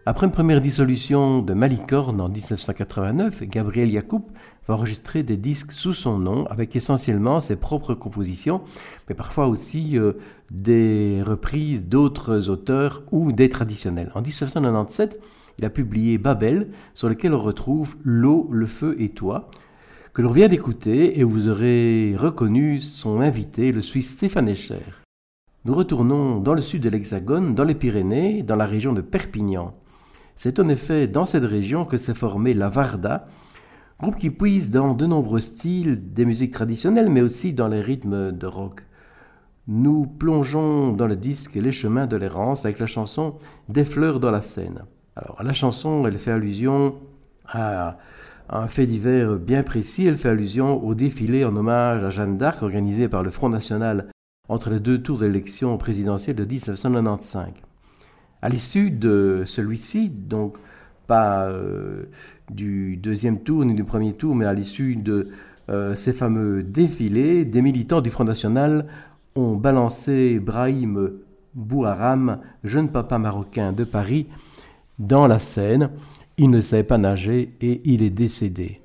Après une première dissolution de Malicorne en 1989, Gabriel Yacoub va enregistrer des disques sous son nom avec essentiellement ses propres compositions, mais parfois aussi euh, des reprises d'autres auteurs ou des traditionnels. En 1997, il a publié Babel, sur lequel on retrouve L'eau, le feu et toi, que l'on vient d'écouter et vous aurez reconnu son invité, le Suisse Stéphane Escher. Nous retournons dans le sud de l'Hexagone, dans les Pyrénées, dans la région de Perpignan. C'est en effet dans cette région que s'est formé la Varda, groupe qui puise dans de nombreux styles des musiques traditionnelles, mais aussi dans les rythmes de rock. Nous plongeons dans le disque Les chemins de l'errance avec la chanson Des fleurs dans la Seine. Alors la chanson, elle fait allusion à un fait divers bien précis, elle fait allusion au défilé en hommage à Jeanne d'Arc organisé par le Front National entre les deux tours de l'élection présidentielle de 1995. À l'issue de celui-ci, donc pas euh, du deuxième tour ni du premier tour, mais à l'issue de euh, ces fameux défilés, des militants du Front National ont balancé Brahim Bouharam, jeune papa marocain de Paris, dans la Seine. Il ne savait pas nager et il est décédé.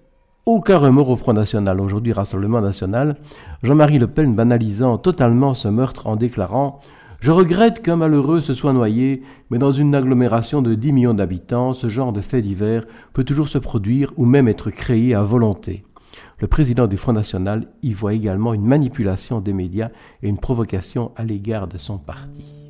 Aucun remords au Front National, aujourd'hui Rassemblement National, Jean-Marie Le Pen banalisant totalement ce meurtre en déclarant Je regrette qu'un malheureux se soit noyé, mais dans une agglomération de 10 millions d'habitants, ce genre de fait divers peut toujours se produire ou même être créé à volonté. Le président du Front National y voit également une manipulation des médias et une provocation à l'égard de son parti.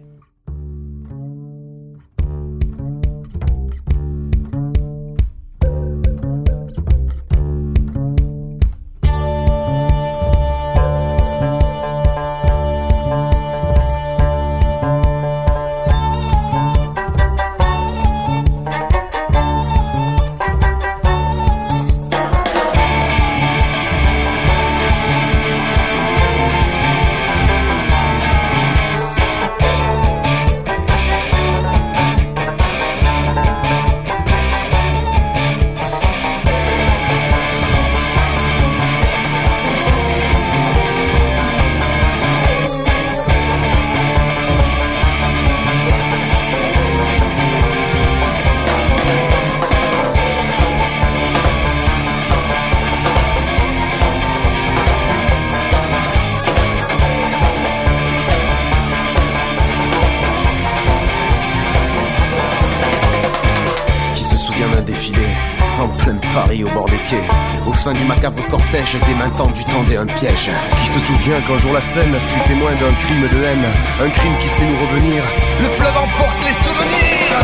Cortège des mains tendues tendaient un piège. Qui se souvient qu'un jour la scène fut témoin d'un crime de haine, un crime qui sait nous revenir. Le fleuve emporte les souvenirs.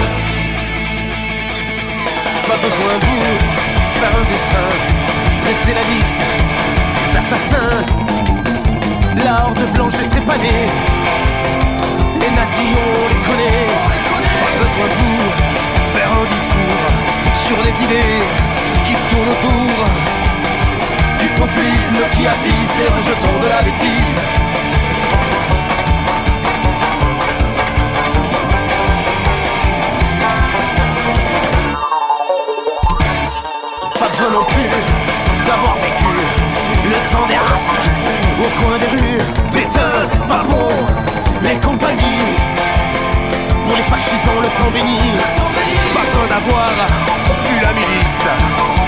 Pas besoin de vous faire un dessin, dresser la liste des assassins. La horde blanche est trépanée, les nazis on les connaît. Pas besoin de vous faire un discours sur les idées qui tournent autour populisme qui attise les rejetons de la bêtise. Pas besoin non plus d'avoir vécu le temps des rafles au coin des rues, Pétain, bon les compagnies. Pour les fascisants, le temps béni. Pas besoin d'avoir vu la milice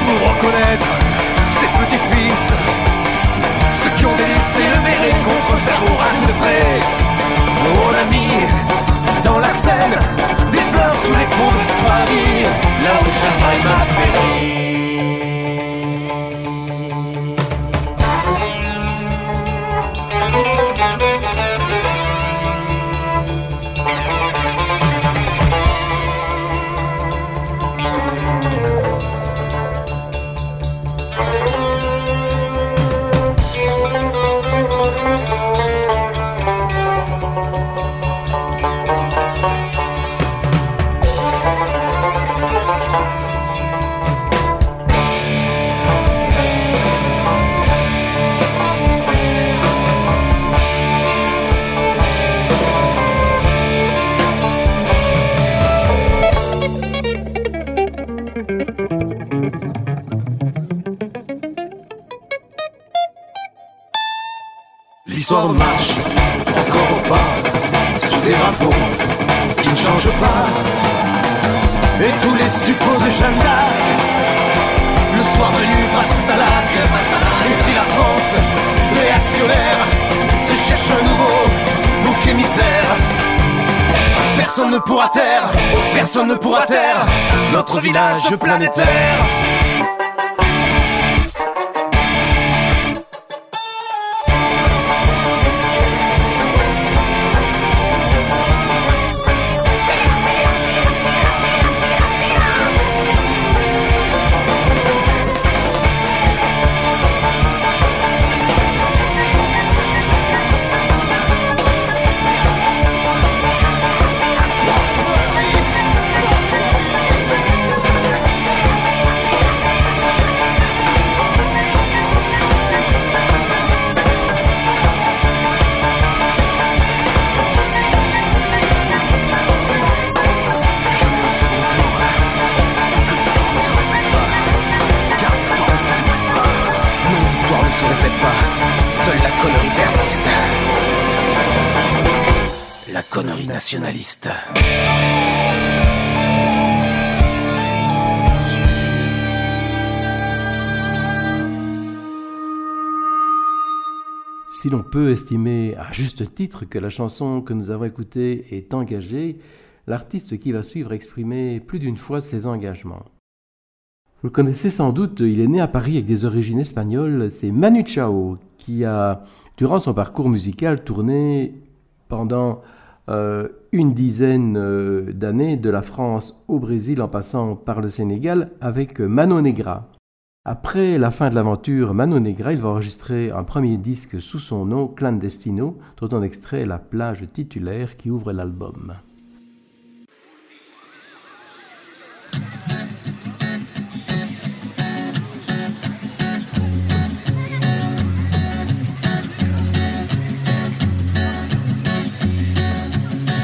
pour reconnaître petits-fils Ceux qui ont délaissé le béret contre le cerveau race de près. On a mis dans la scène des fleurs sous les ponts de Paris. Là où Champagne m'a péri l'histoire marche encore au pas sous des drapeaux qui ne changent pas. Et tous les suppôts de Jeanne d'Arc, le soir venu passent à l'acte. Et si la France réactionnaire se cherche un nouveau bouc émissaire, personne ne pourra taire, personne ne pourra taire notre village planétaire. Si l'on peut estimer à juste titre que la chanson que nous avons écoutée est engagée, l'artiste qui va suivre a exprimé plus d'une fois ses engagements. Vous le connaissez sans doute, il est né à Paris avec des origines espagnoles, c'est Manu Chao qui a, durant son parcours musical, tourné pendant euh, une dizaine euh, d'années de la France au Brésil en passant par le Sénégal avec Mano Negra. Après la fin de l'aventure Mano Negra, il va enregistrer un premier disque sous son nom Clandestino, dont on extrait la plage titulaire qui ouvre l'album.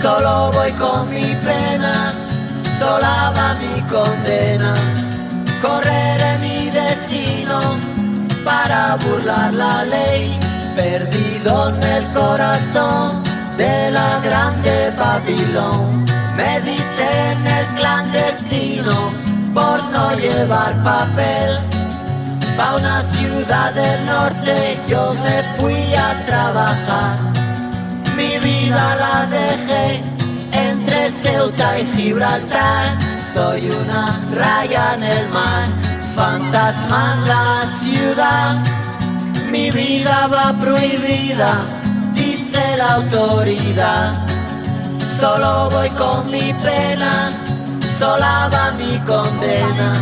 Solo voy con mi pena, sola va mi condena. Correré mi destino para burlar la ley, perdido en el corazón de la grande Babilón. Me dicen el clandestino por no llevar papel. Pa' una ciudad del norte yo me fui a trabajar. Mi vida la dejé entre Ceuta y Gibraltar. Soy una raya en el mar, fantasma en la ciudad. Mi vida va prohibida, dice la autoridad. Solo voy con mi pena, sola va mi condena.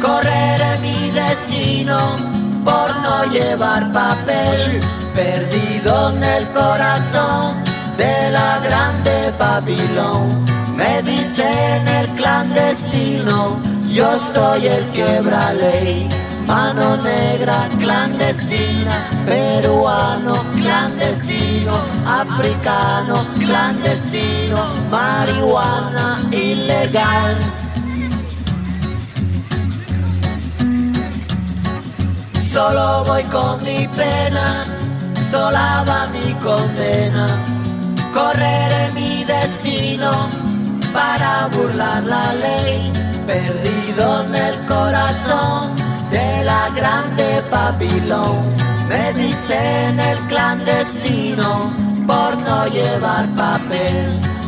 Correré mi destino por no llevar papel, perdido en el corazón de la grande Babilón. Me dicen el clandestino, yo soy el quebra ley. Mano negra clandestina, peruano clandestino, africano clandestino, marihuana ilegal. Solo voy con mi pena, sola va mi condena. Correré mi destino para burlar la ley, perdido en el corazón de la grande Babilón. Me dicen el clandestino por no llevar papel.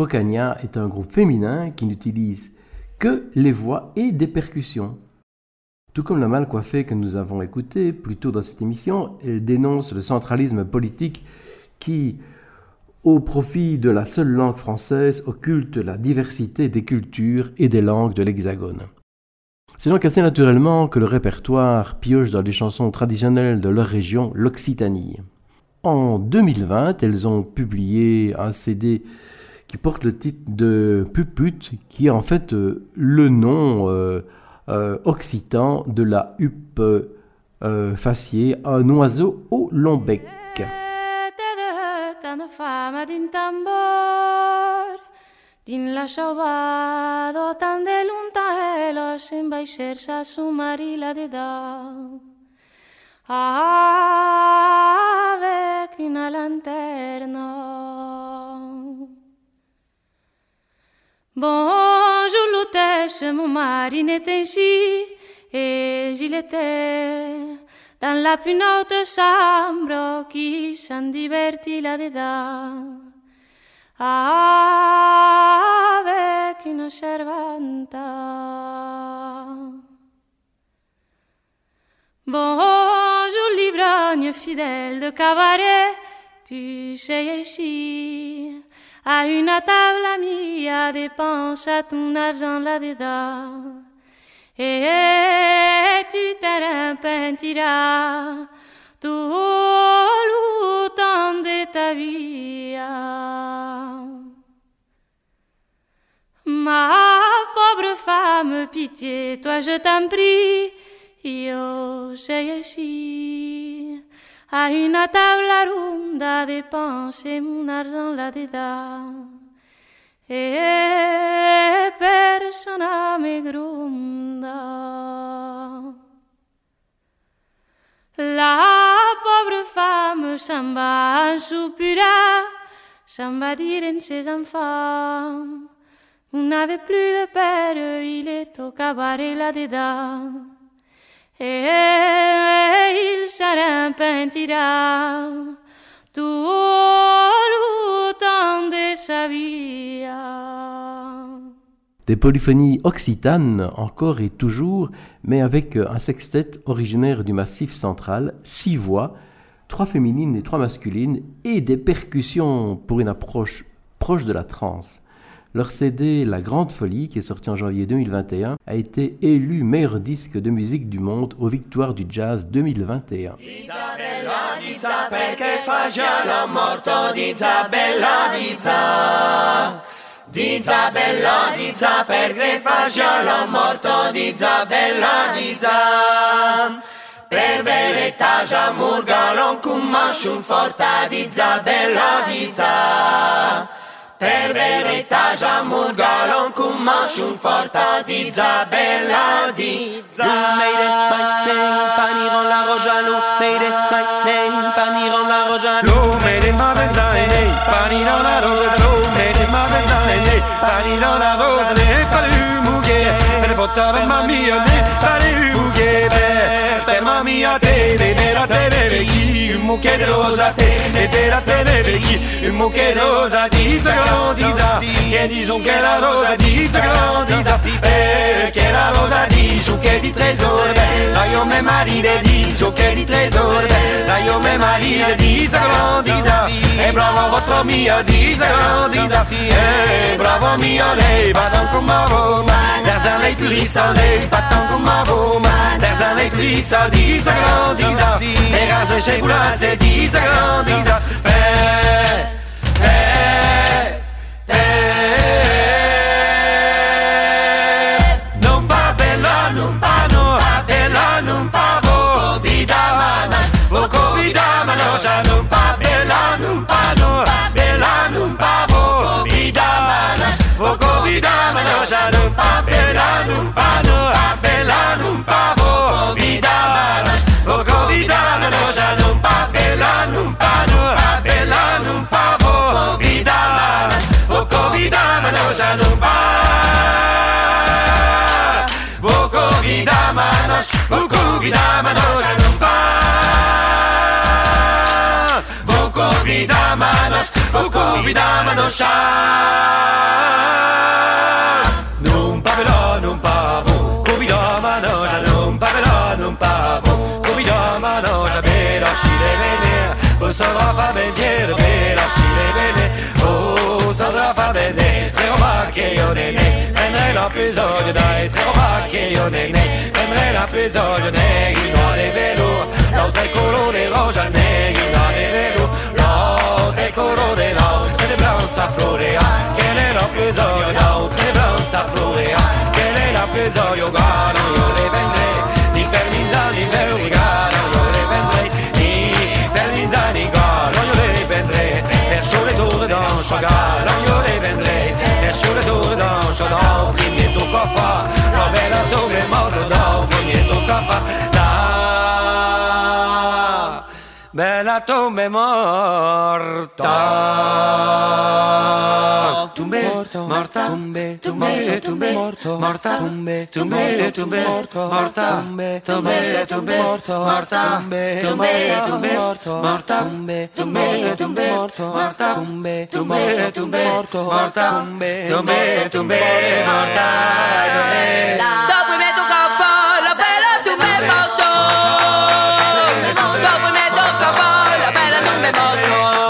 Cocagna est un groupe féminin qui n'utilise que les voix et des percussions. Tout comme la mal coiffée que nous avons écoutée plus tôt dans cette émission, elle dénonce le centralisme politique qui, au profit de la seule langue française, occulte la diversité des cultures et des langues de l'Hexagone. C'est donc assez naturellement que le répertoire pioche dans les chansons traditionnelles de leur région, l'Occitanie. En 2020, elles ont publié un CD qui porte le titre de Puput, qui est en fait euh, le nom euh, euh, occitan de la huppe faciée, un oiseau au long bec. Bonjour l'hôtesse, mon mari n'était ici Et j'y étais dans la plus haute chambre qui s'en divertit là-dedans. Avec une servante. Bonjour l'ivrogne fidèle de cabaret, tu sais ici à une table amie à dépenser ton argent là-dedans. Et tu t'arrepentiras tout le temps de ta vie. Ma pauvre femme, pitié, toi je t'en prie. Io sei a una tavola ronda dépenser mon argent là-dedans. E persona me gronda. La pauvre femme s'en va en soupirant, s'en va dire en ses enfants. On n'avait plus de père, il est au cabaret là-dedans. Et il tout de sa vie. Des polyphonies occitanes encore et toujours, mais avec un sextet originaire du Massif central, six voix, trois féminines et trois masculines, et des percussions pour une approche proche de la trance. Leur CD La Grande Folie, qui est sorti en janvier 2021, a été élu meilleur disque de musique du monde aux victoires du jazz 2021. Di Isabella, di za per Grefagia l'ho morto di Isabella, di za Per verità già murga non conosco un forta di Isabella, di za Per verità già murga non conosco un forta di Isabella, di Made it, my name, la rojalo Made it, my name, paniro la rojalo Made it, my name, paniro la rojalo Made it, my name, paniro la rojalo Palu muge, per portare mamma mia Palu muge, per mamma mia te Per a te vecchi, un mucche di rosa te E per a te vecchi, un mucche di rosa Disa grandisa, e disons che la rosa Disa grandisa, perché la rosa dice che di tesoro Da io me maride dice che di tesoro Da io me maride dice grandisa E bravo vostro mio dice grandisa E bravo mio lei Badan con ma voma There's a lei plisa lei Badan con ma voma There's a lei plisa dice grandisa E rase sceculazze dice grandisa Eh, eh, eh Non pa bella, non pa no Bella, non pa vo. Vida manas Voco vida manosa Non pa bella, non pa no Bella, non pa vo. Vida manas Voco vida manosa Non pa bella, non pa no Bella, non pa vo vida manos, non pa. Voco vida manos, voco vida manos, Non pa vela, non pa voco vida manos, non pa vela, non pa voco vida manos, bella scire bene, o sarà fa vedere, bella scire bene, o sarà fa vedere, tre roba che io ne ne, prendrai l'episodio dai, tre roba che io ne ne, prendrai l'episodio negrino de velo, l'altro è colore rosa, negrino de velo, l'altro è colore l'altro è blanca florea, che è l'episodio l'altro è blanca florea, che è l'episodio guarda, io le vendrei, di permizzani le regalo, io le vendrei, di permizzani guarda, io le vendrei, verso le torre dans Chagall, io le vendrei, verso le torre dans Chagall, primi tocca fa, la bella dove morto da, primi tocca fa, bella tombe morta, tumbe, morta, tumbe, tumbe, tumbe, morta, tumbe, tumbe, tumbe, morta, tumbe, tumbe, tumbe, morta, tumbe, tumbe, tumbe, morta, tumbe, tumbe, tumbe, morta, tumbe, tumbe, tumbe, morta, tumbe, tumbe, tumbe, morta, Dopo mi tocca fare la bella tu me morto Dopo mi tocca fare la bella tu me morto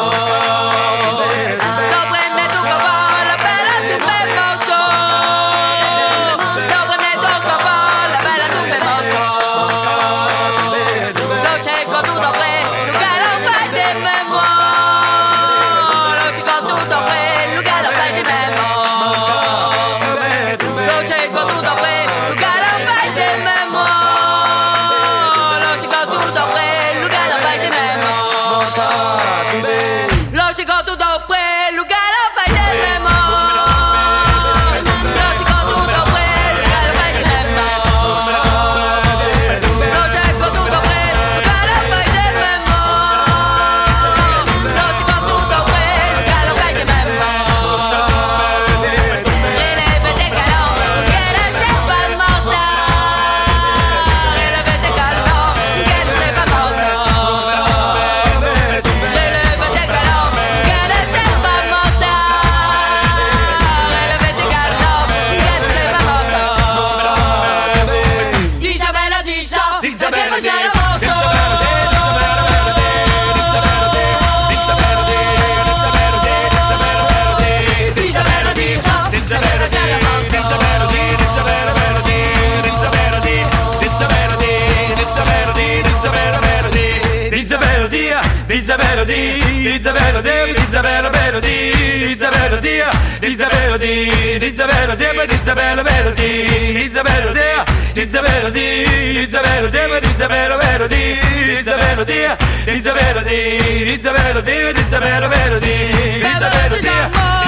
di, Isabella di, per Isabella vero di, Isabella di, Isabella di, Isabella di, per Isabella vero di, Isabella di, Isabella di, Isabella di, per Isabella vero di, Isabella di,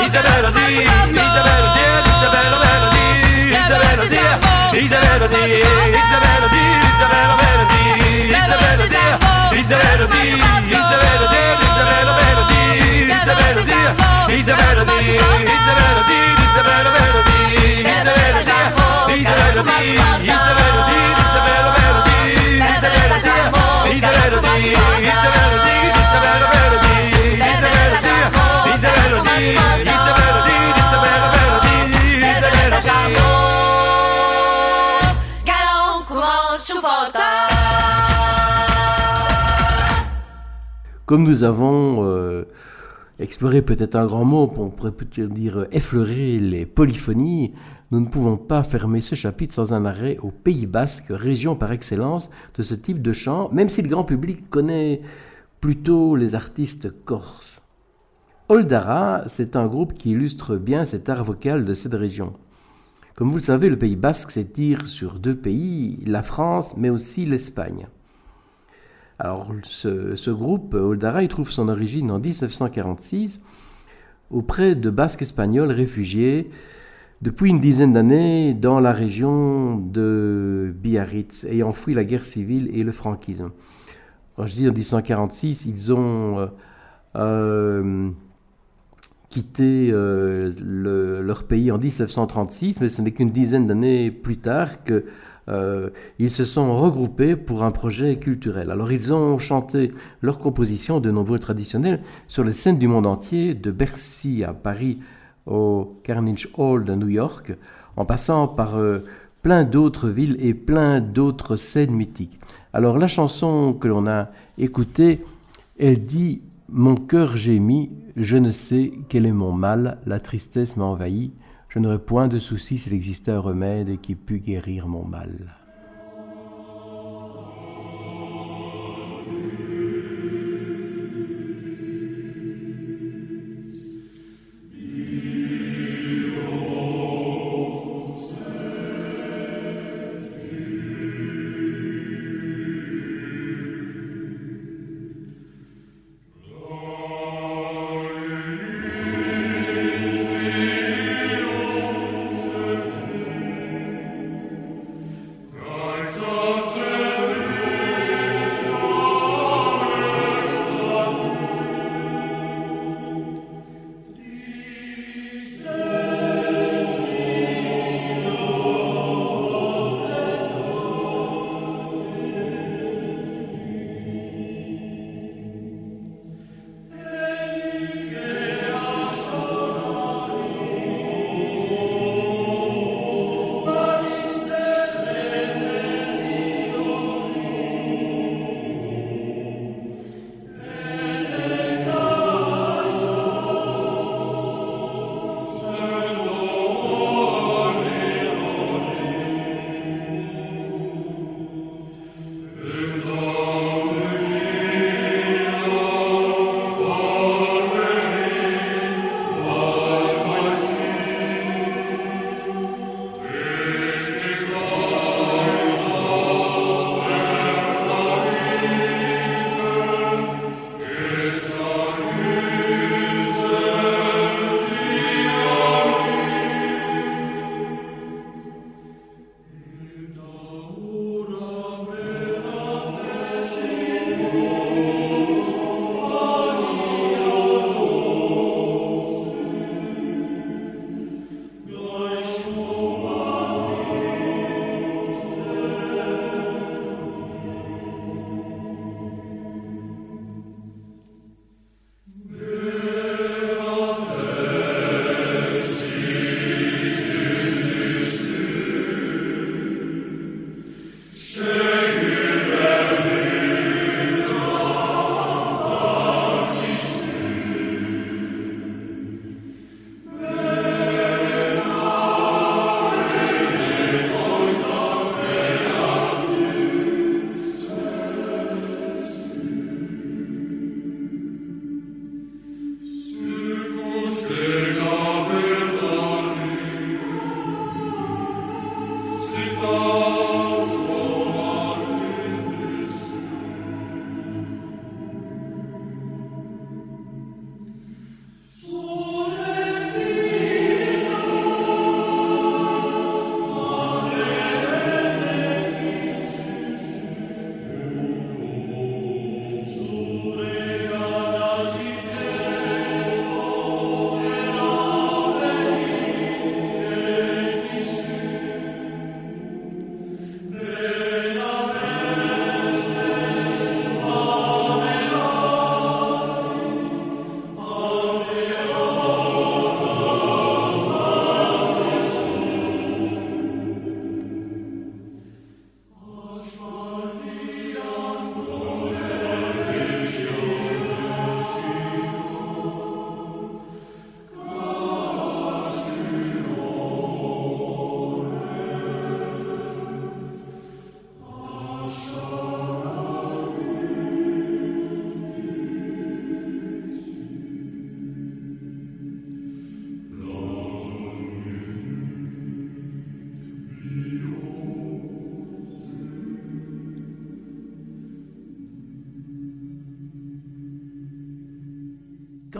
Isabella di, Isabella di, Isabella vero di, Isabella di, Isabella di, Isabella di, Isabella vero di, Isabella di, Isabella di, Isabella di, Isabella vero Galon. Comme nous avons exploré peut-être un grand mot, on pourrait peut-être dire effleurer les polyphonies, nous ne pouvons pas fermer ce chapitre sans un arrêt au Pays Basque, région par excellence de ce type de chant, même si le grand public connaît plutôt les artistes corses. Oldara, c'est un groupe qui illustre bien cet art vocal de cette région. Comme vous le savez, le Pays Basque s'étire sur deux pays, la France, mais aussi l'Espagne. Alors, ce, groupe, Oldara, il trouve son origine en 1946 auprès de Basques espagnols réfugiés depuis une dizaine d'années dans la région de Biarritz, ayant fui la guerre civile et le franquisme. Quand je dis en 1946, ils ont euh, euh, quitté euh, leur pays en 1936, mais ce n'est qu'une dizaine d'années plus tard que euh, ils se sont regroupés pour un projet culturel. Alors ils ont chanté leurs compositions de nombreux traditionnels sur les scènes du monde entier, de Bercy à Paris au Carnegie Hall de New York, en passant par euh, plein d'autres villes et plein d'autres scènes mythiques. Alors la chanson que l'on a écoutée, elle dit Mon cœur gémit, je ne sais quel est mon mal, la tristesse m'a envahi, je n'aurais point de souci s'il existait un remède qui pût guérir mon mal.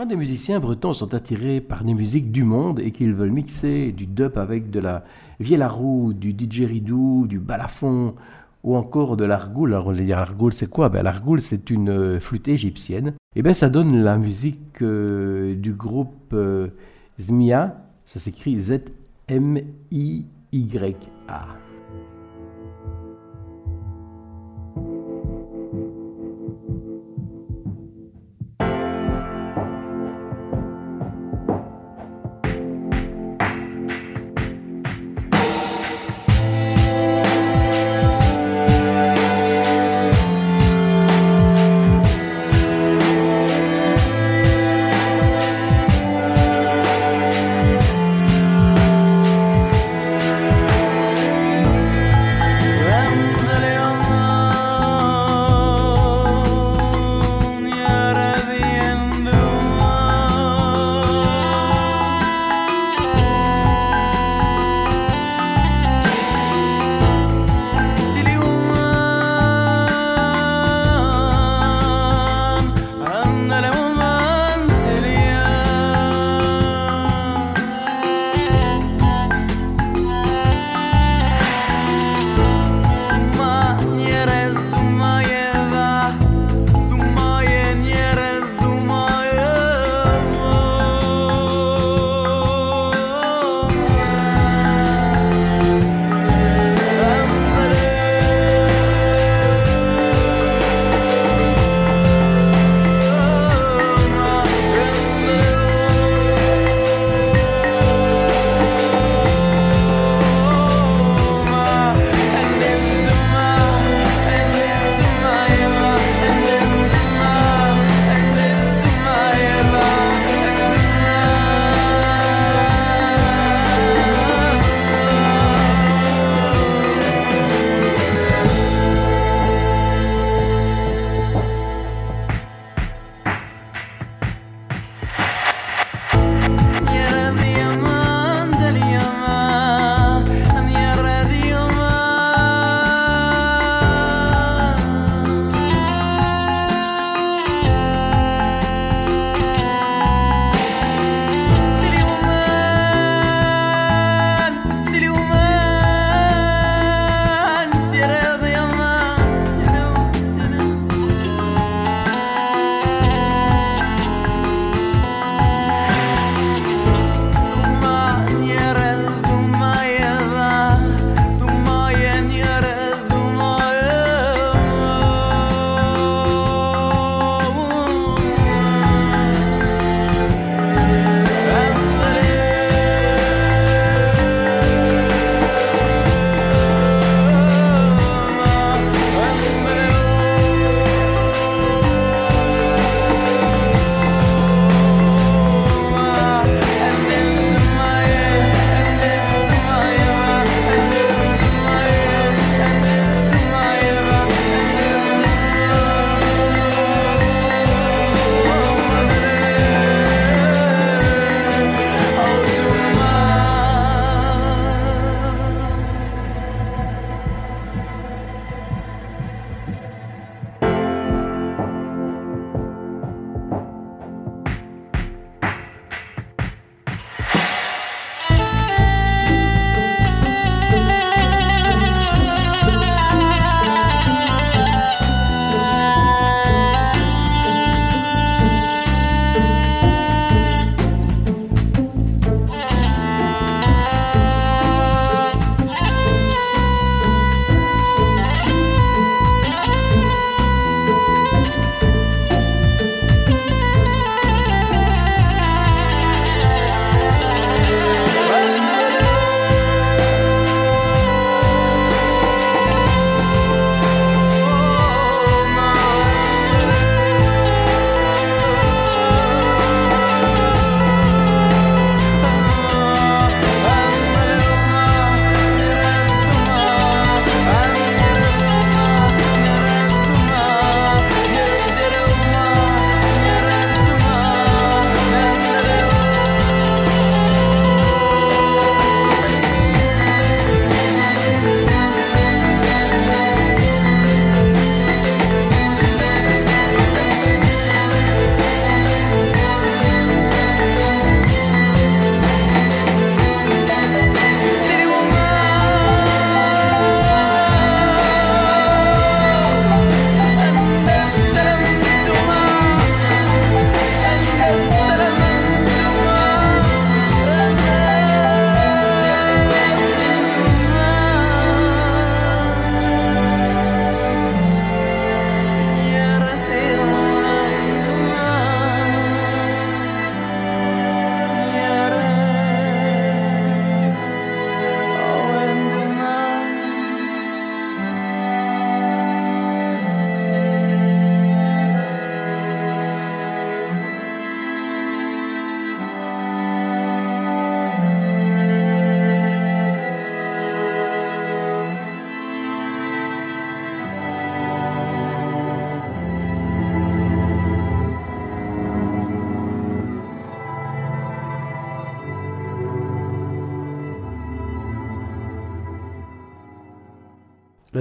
Des musiciens bretons sont attirés par des musiques du monde et qu'ils veulent mixer du dub avec de la vielle à roue, du didgeridoo, du balafon ou encore de l'argoule. Alors, on va dire l'argoule, c'est quoi? Ben, L'argoule, c'est une euh, flûte égyptienne. Et ben, ça donne la musique euh, du groupe euh, Zmia. Ça s'écrit Z-M-I-Y-A.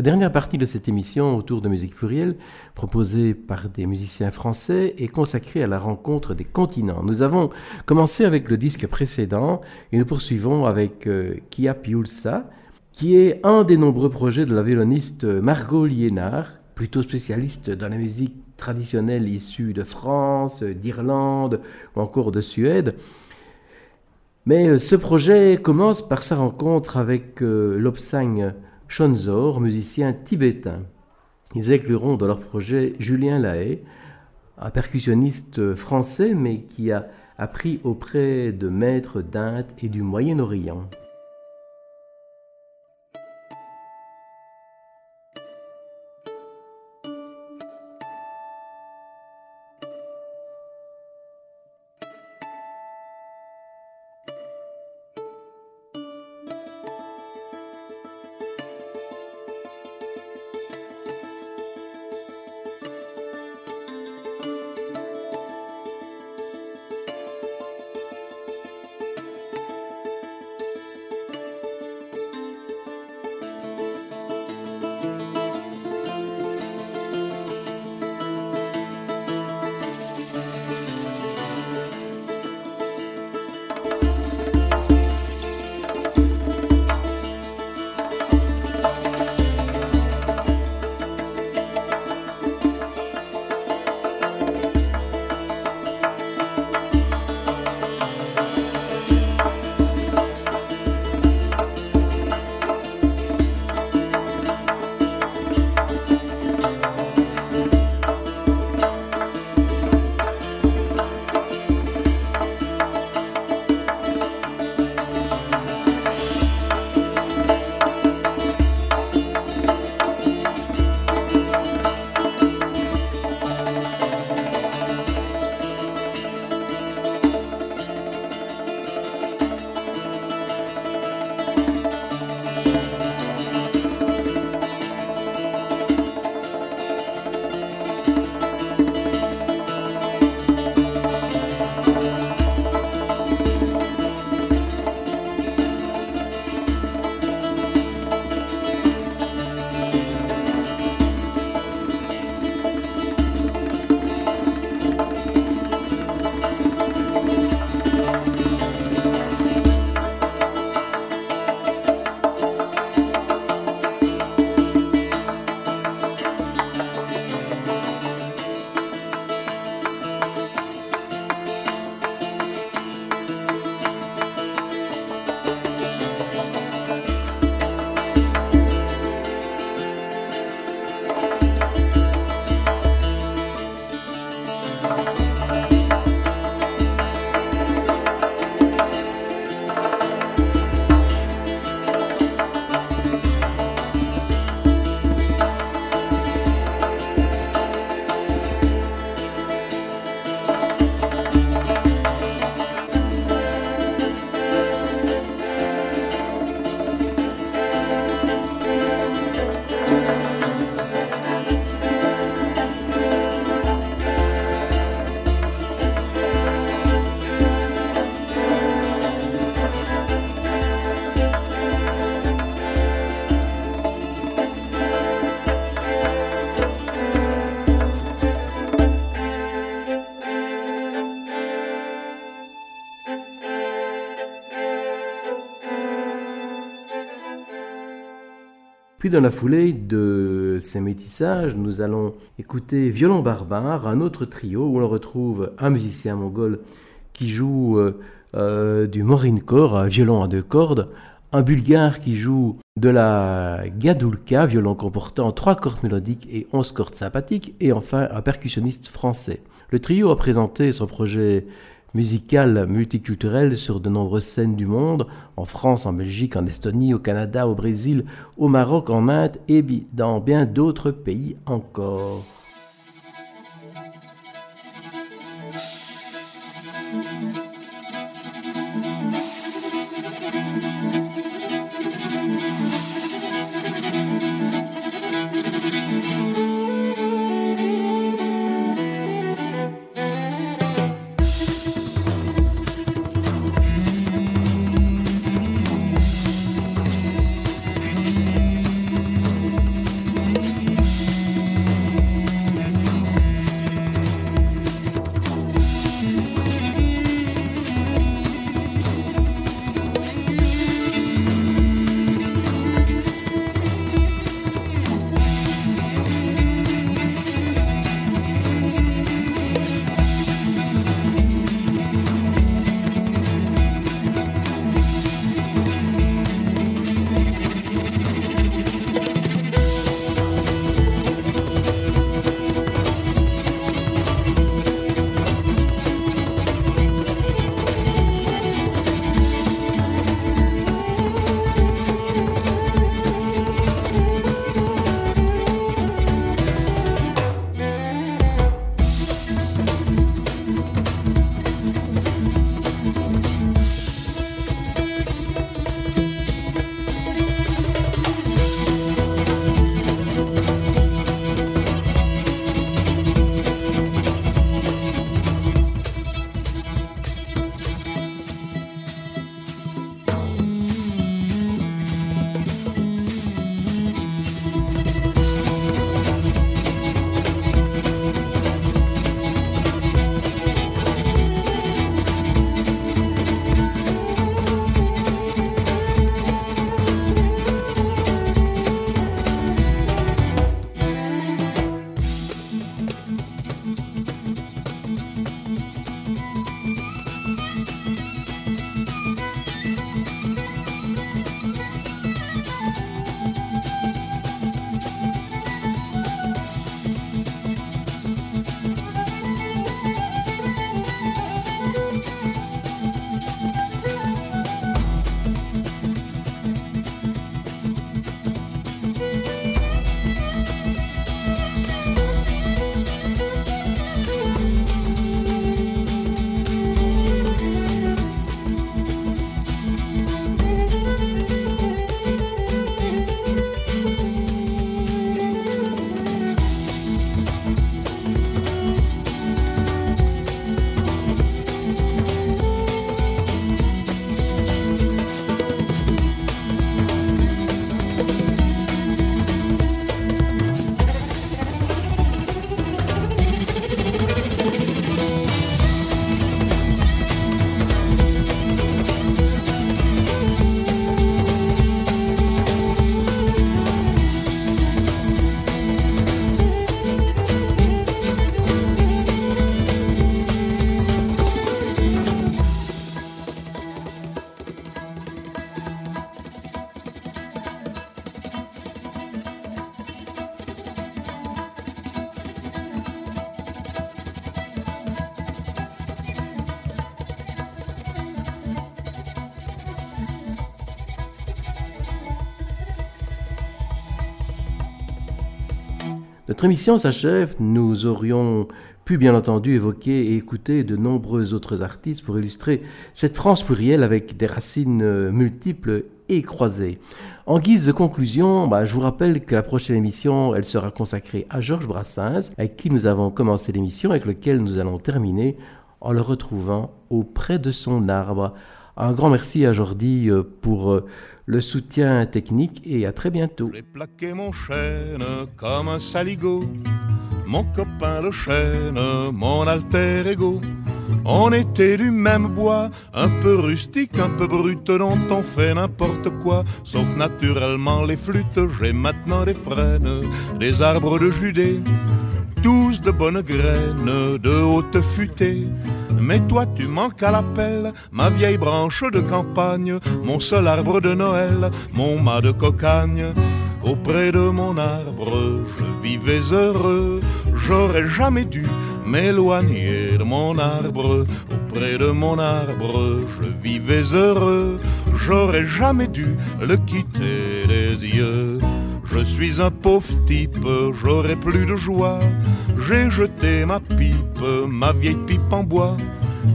La dernière partie de cette émission autour de musique plurielle, proposée par des musiciens français, est consacrée à la rencontre des continents. Nous avons commencé avec le disque précédent et nous poursuivons avec euh, Kia Piulsa, qui est un des nombreux projets de la violoniste Margot Liénard, plutôt spécialiste dans la musique traditionnelle issue de France, d'Irlande ou encore de Suède. Mais euh, ce projet commence par sa rencontre avec euh, Lobsang Chonzor, musicien tibétain. Ils incluront dans leur projet Julien Lahaye, un percussionniste français mais qui a appris auprès de maîtres d'Inde et du Moyen-Orient. Puis dans la foulée de ces métissages, nous allons écouter Violon Barbare, un autre trio où l'on retrouve un musicien mongol qui joue euh, euh, du morincore, un violon à deux cordes, un bulgare qui joue de la gadulka, violon comportant trois cordes mélodiques et onze cordes sympathiques, et enfin un percussionniste français. Le trio a présenté son projet musicale multiculturelle sur de nombreuses scènes du monde, en France, en Belgique, en Estonie, au Canada, au Brésil, au Maroc, en Inde et dans bien d'autres pays encore. Notre émission s'achève. Nous aurions pu bien entendu évoquer et écouter de nombreux autres artistes pour illustrer cette France plurielle avec des racines multiples et croisées. En guise de conclusion, bah, je vous rappelle que la prochaine émission, elle sera consacrée à Georges Brassens, avec qui nous avons commencé l'émission, avec lequel nous allons terminer en le retrouvant auprès de son arbre. Un grand merci à Jordi euh, pour euh, le soutien technique et à très bientôt. J'ai plaqué mon chêne comme un saligot, mon copain le chêne, mon alter ego. On était du même bois, un peu rustique, un peu brut, dont on fait n'importe quoi, sauf naturellement les flûtes. J'ai maintenant des frênes, des arbres de Judée, tous de bonnes graines, de haute futée. Mais toi tu manques à l'appel, ma vieille branche de campagne, mon seul arbre de Noël, mon mât de cocagne. Auprès de mon arbre, je vivais heureux, j'aurais jamais dû m'éloigner de mon arbre. Auprès de mon arbre, je vivais heureux, j'aurais jamais dû le quitter des yeux. Je suis un pauvre type, j'aurais plus de joie. J'ai jeté ma pipe, ma vieille pipe en bois,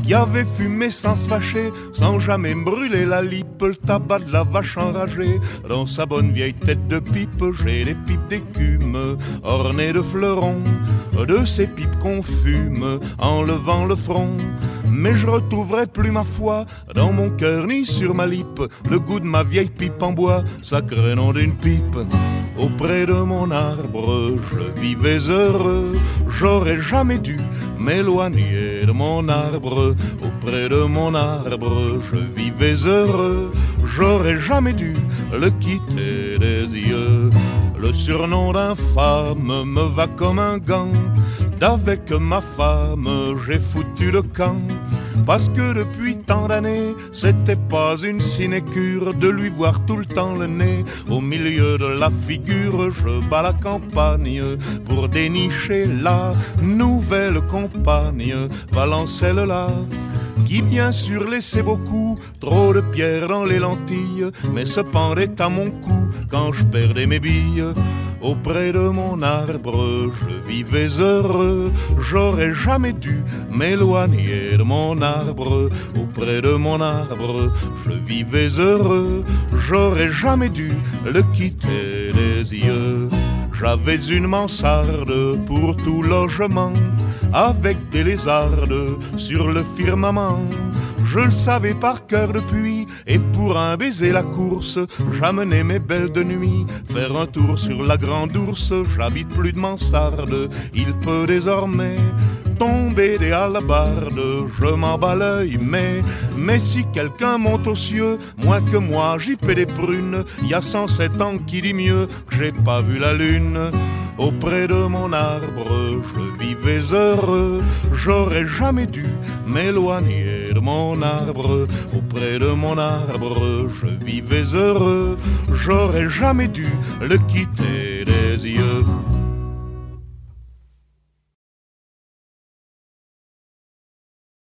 qui avait fumé sans se fâcher, sans jamais brûler la lippe, le tabac de la vache enragée. Dans sa bonne vieille tête de pipe, j'ai les pipes d'écume, ornées de fleurons, de ces pipes qu'on fume en levant le front. Mais je retrouverai plus ma foi dans mon cœur ni sur ma lippe le goût de ma vieille pipe en bois, sacré nom d'une pipe. Auprès de mon arbre, je vivais heureux, j'aurais jamais dû m'éloigner de mon arbre. Auprès de mon arbre, je vivais heureux, j'aurais jamais dû le quitter des yeux. Le surnom d'infâme me va comme un gant. D'avec ma femme, j'ai foutu le camp. Parce que depuis tant d'années, c'était pas une sinécure de lui voir tout le temps le nez au milieu de la figure. Je bats la campagne pour dénicher la nouvelle compagne, Valencelle-là qui bien sûr laissait beaucoup trop de pierres dans les lentilles, mais se pendait à mon cou quand je perdais mes billes. Auprès de mon arbre, je vivais heureux, j'aurais jamais dû m'éloigner de mon arbre. Auprès de mon arbre, je vivais heureux, j'aurais jamais dû le quitter des yeux. J'avais une mansarde pour tout logement, avec des lézardes sur le firmament. Je le savais par cœur depuis, et pour un baiser la course, j'amenais mes belles de nuit faire un tour sur la grande ours. J'habite plus de mansarde, il peut désormais tomber des alabardes, je m'en bats l'œil, mais, mais si quelqu'un monte aux cieux, moins que moi j'y paie des prunes, y a 107 ans qui dit mieux j'ai pas vu la lune. Auprès de mon arbre, je vivais heureux, j'aurais jamais dû m'éloigner de mon arbre. Auprès de mon arbre, je vivais heureux, j'aurais jamais dû le quitter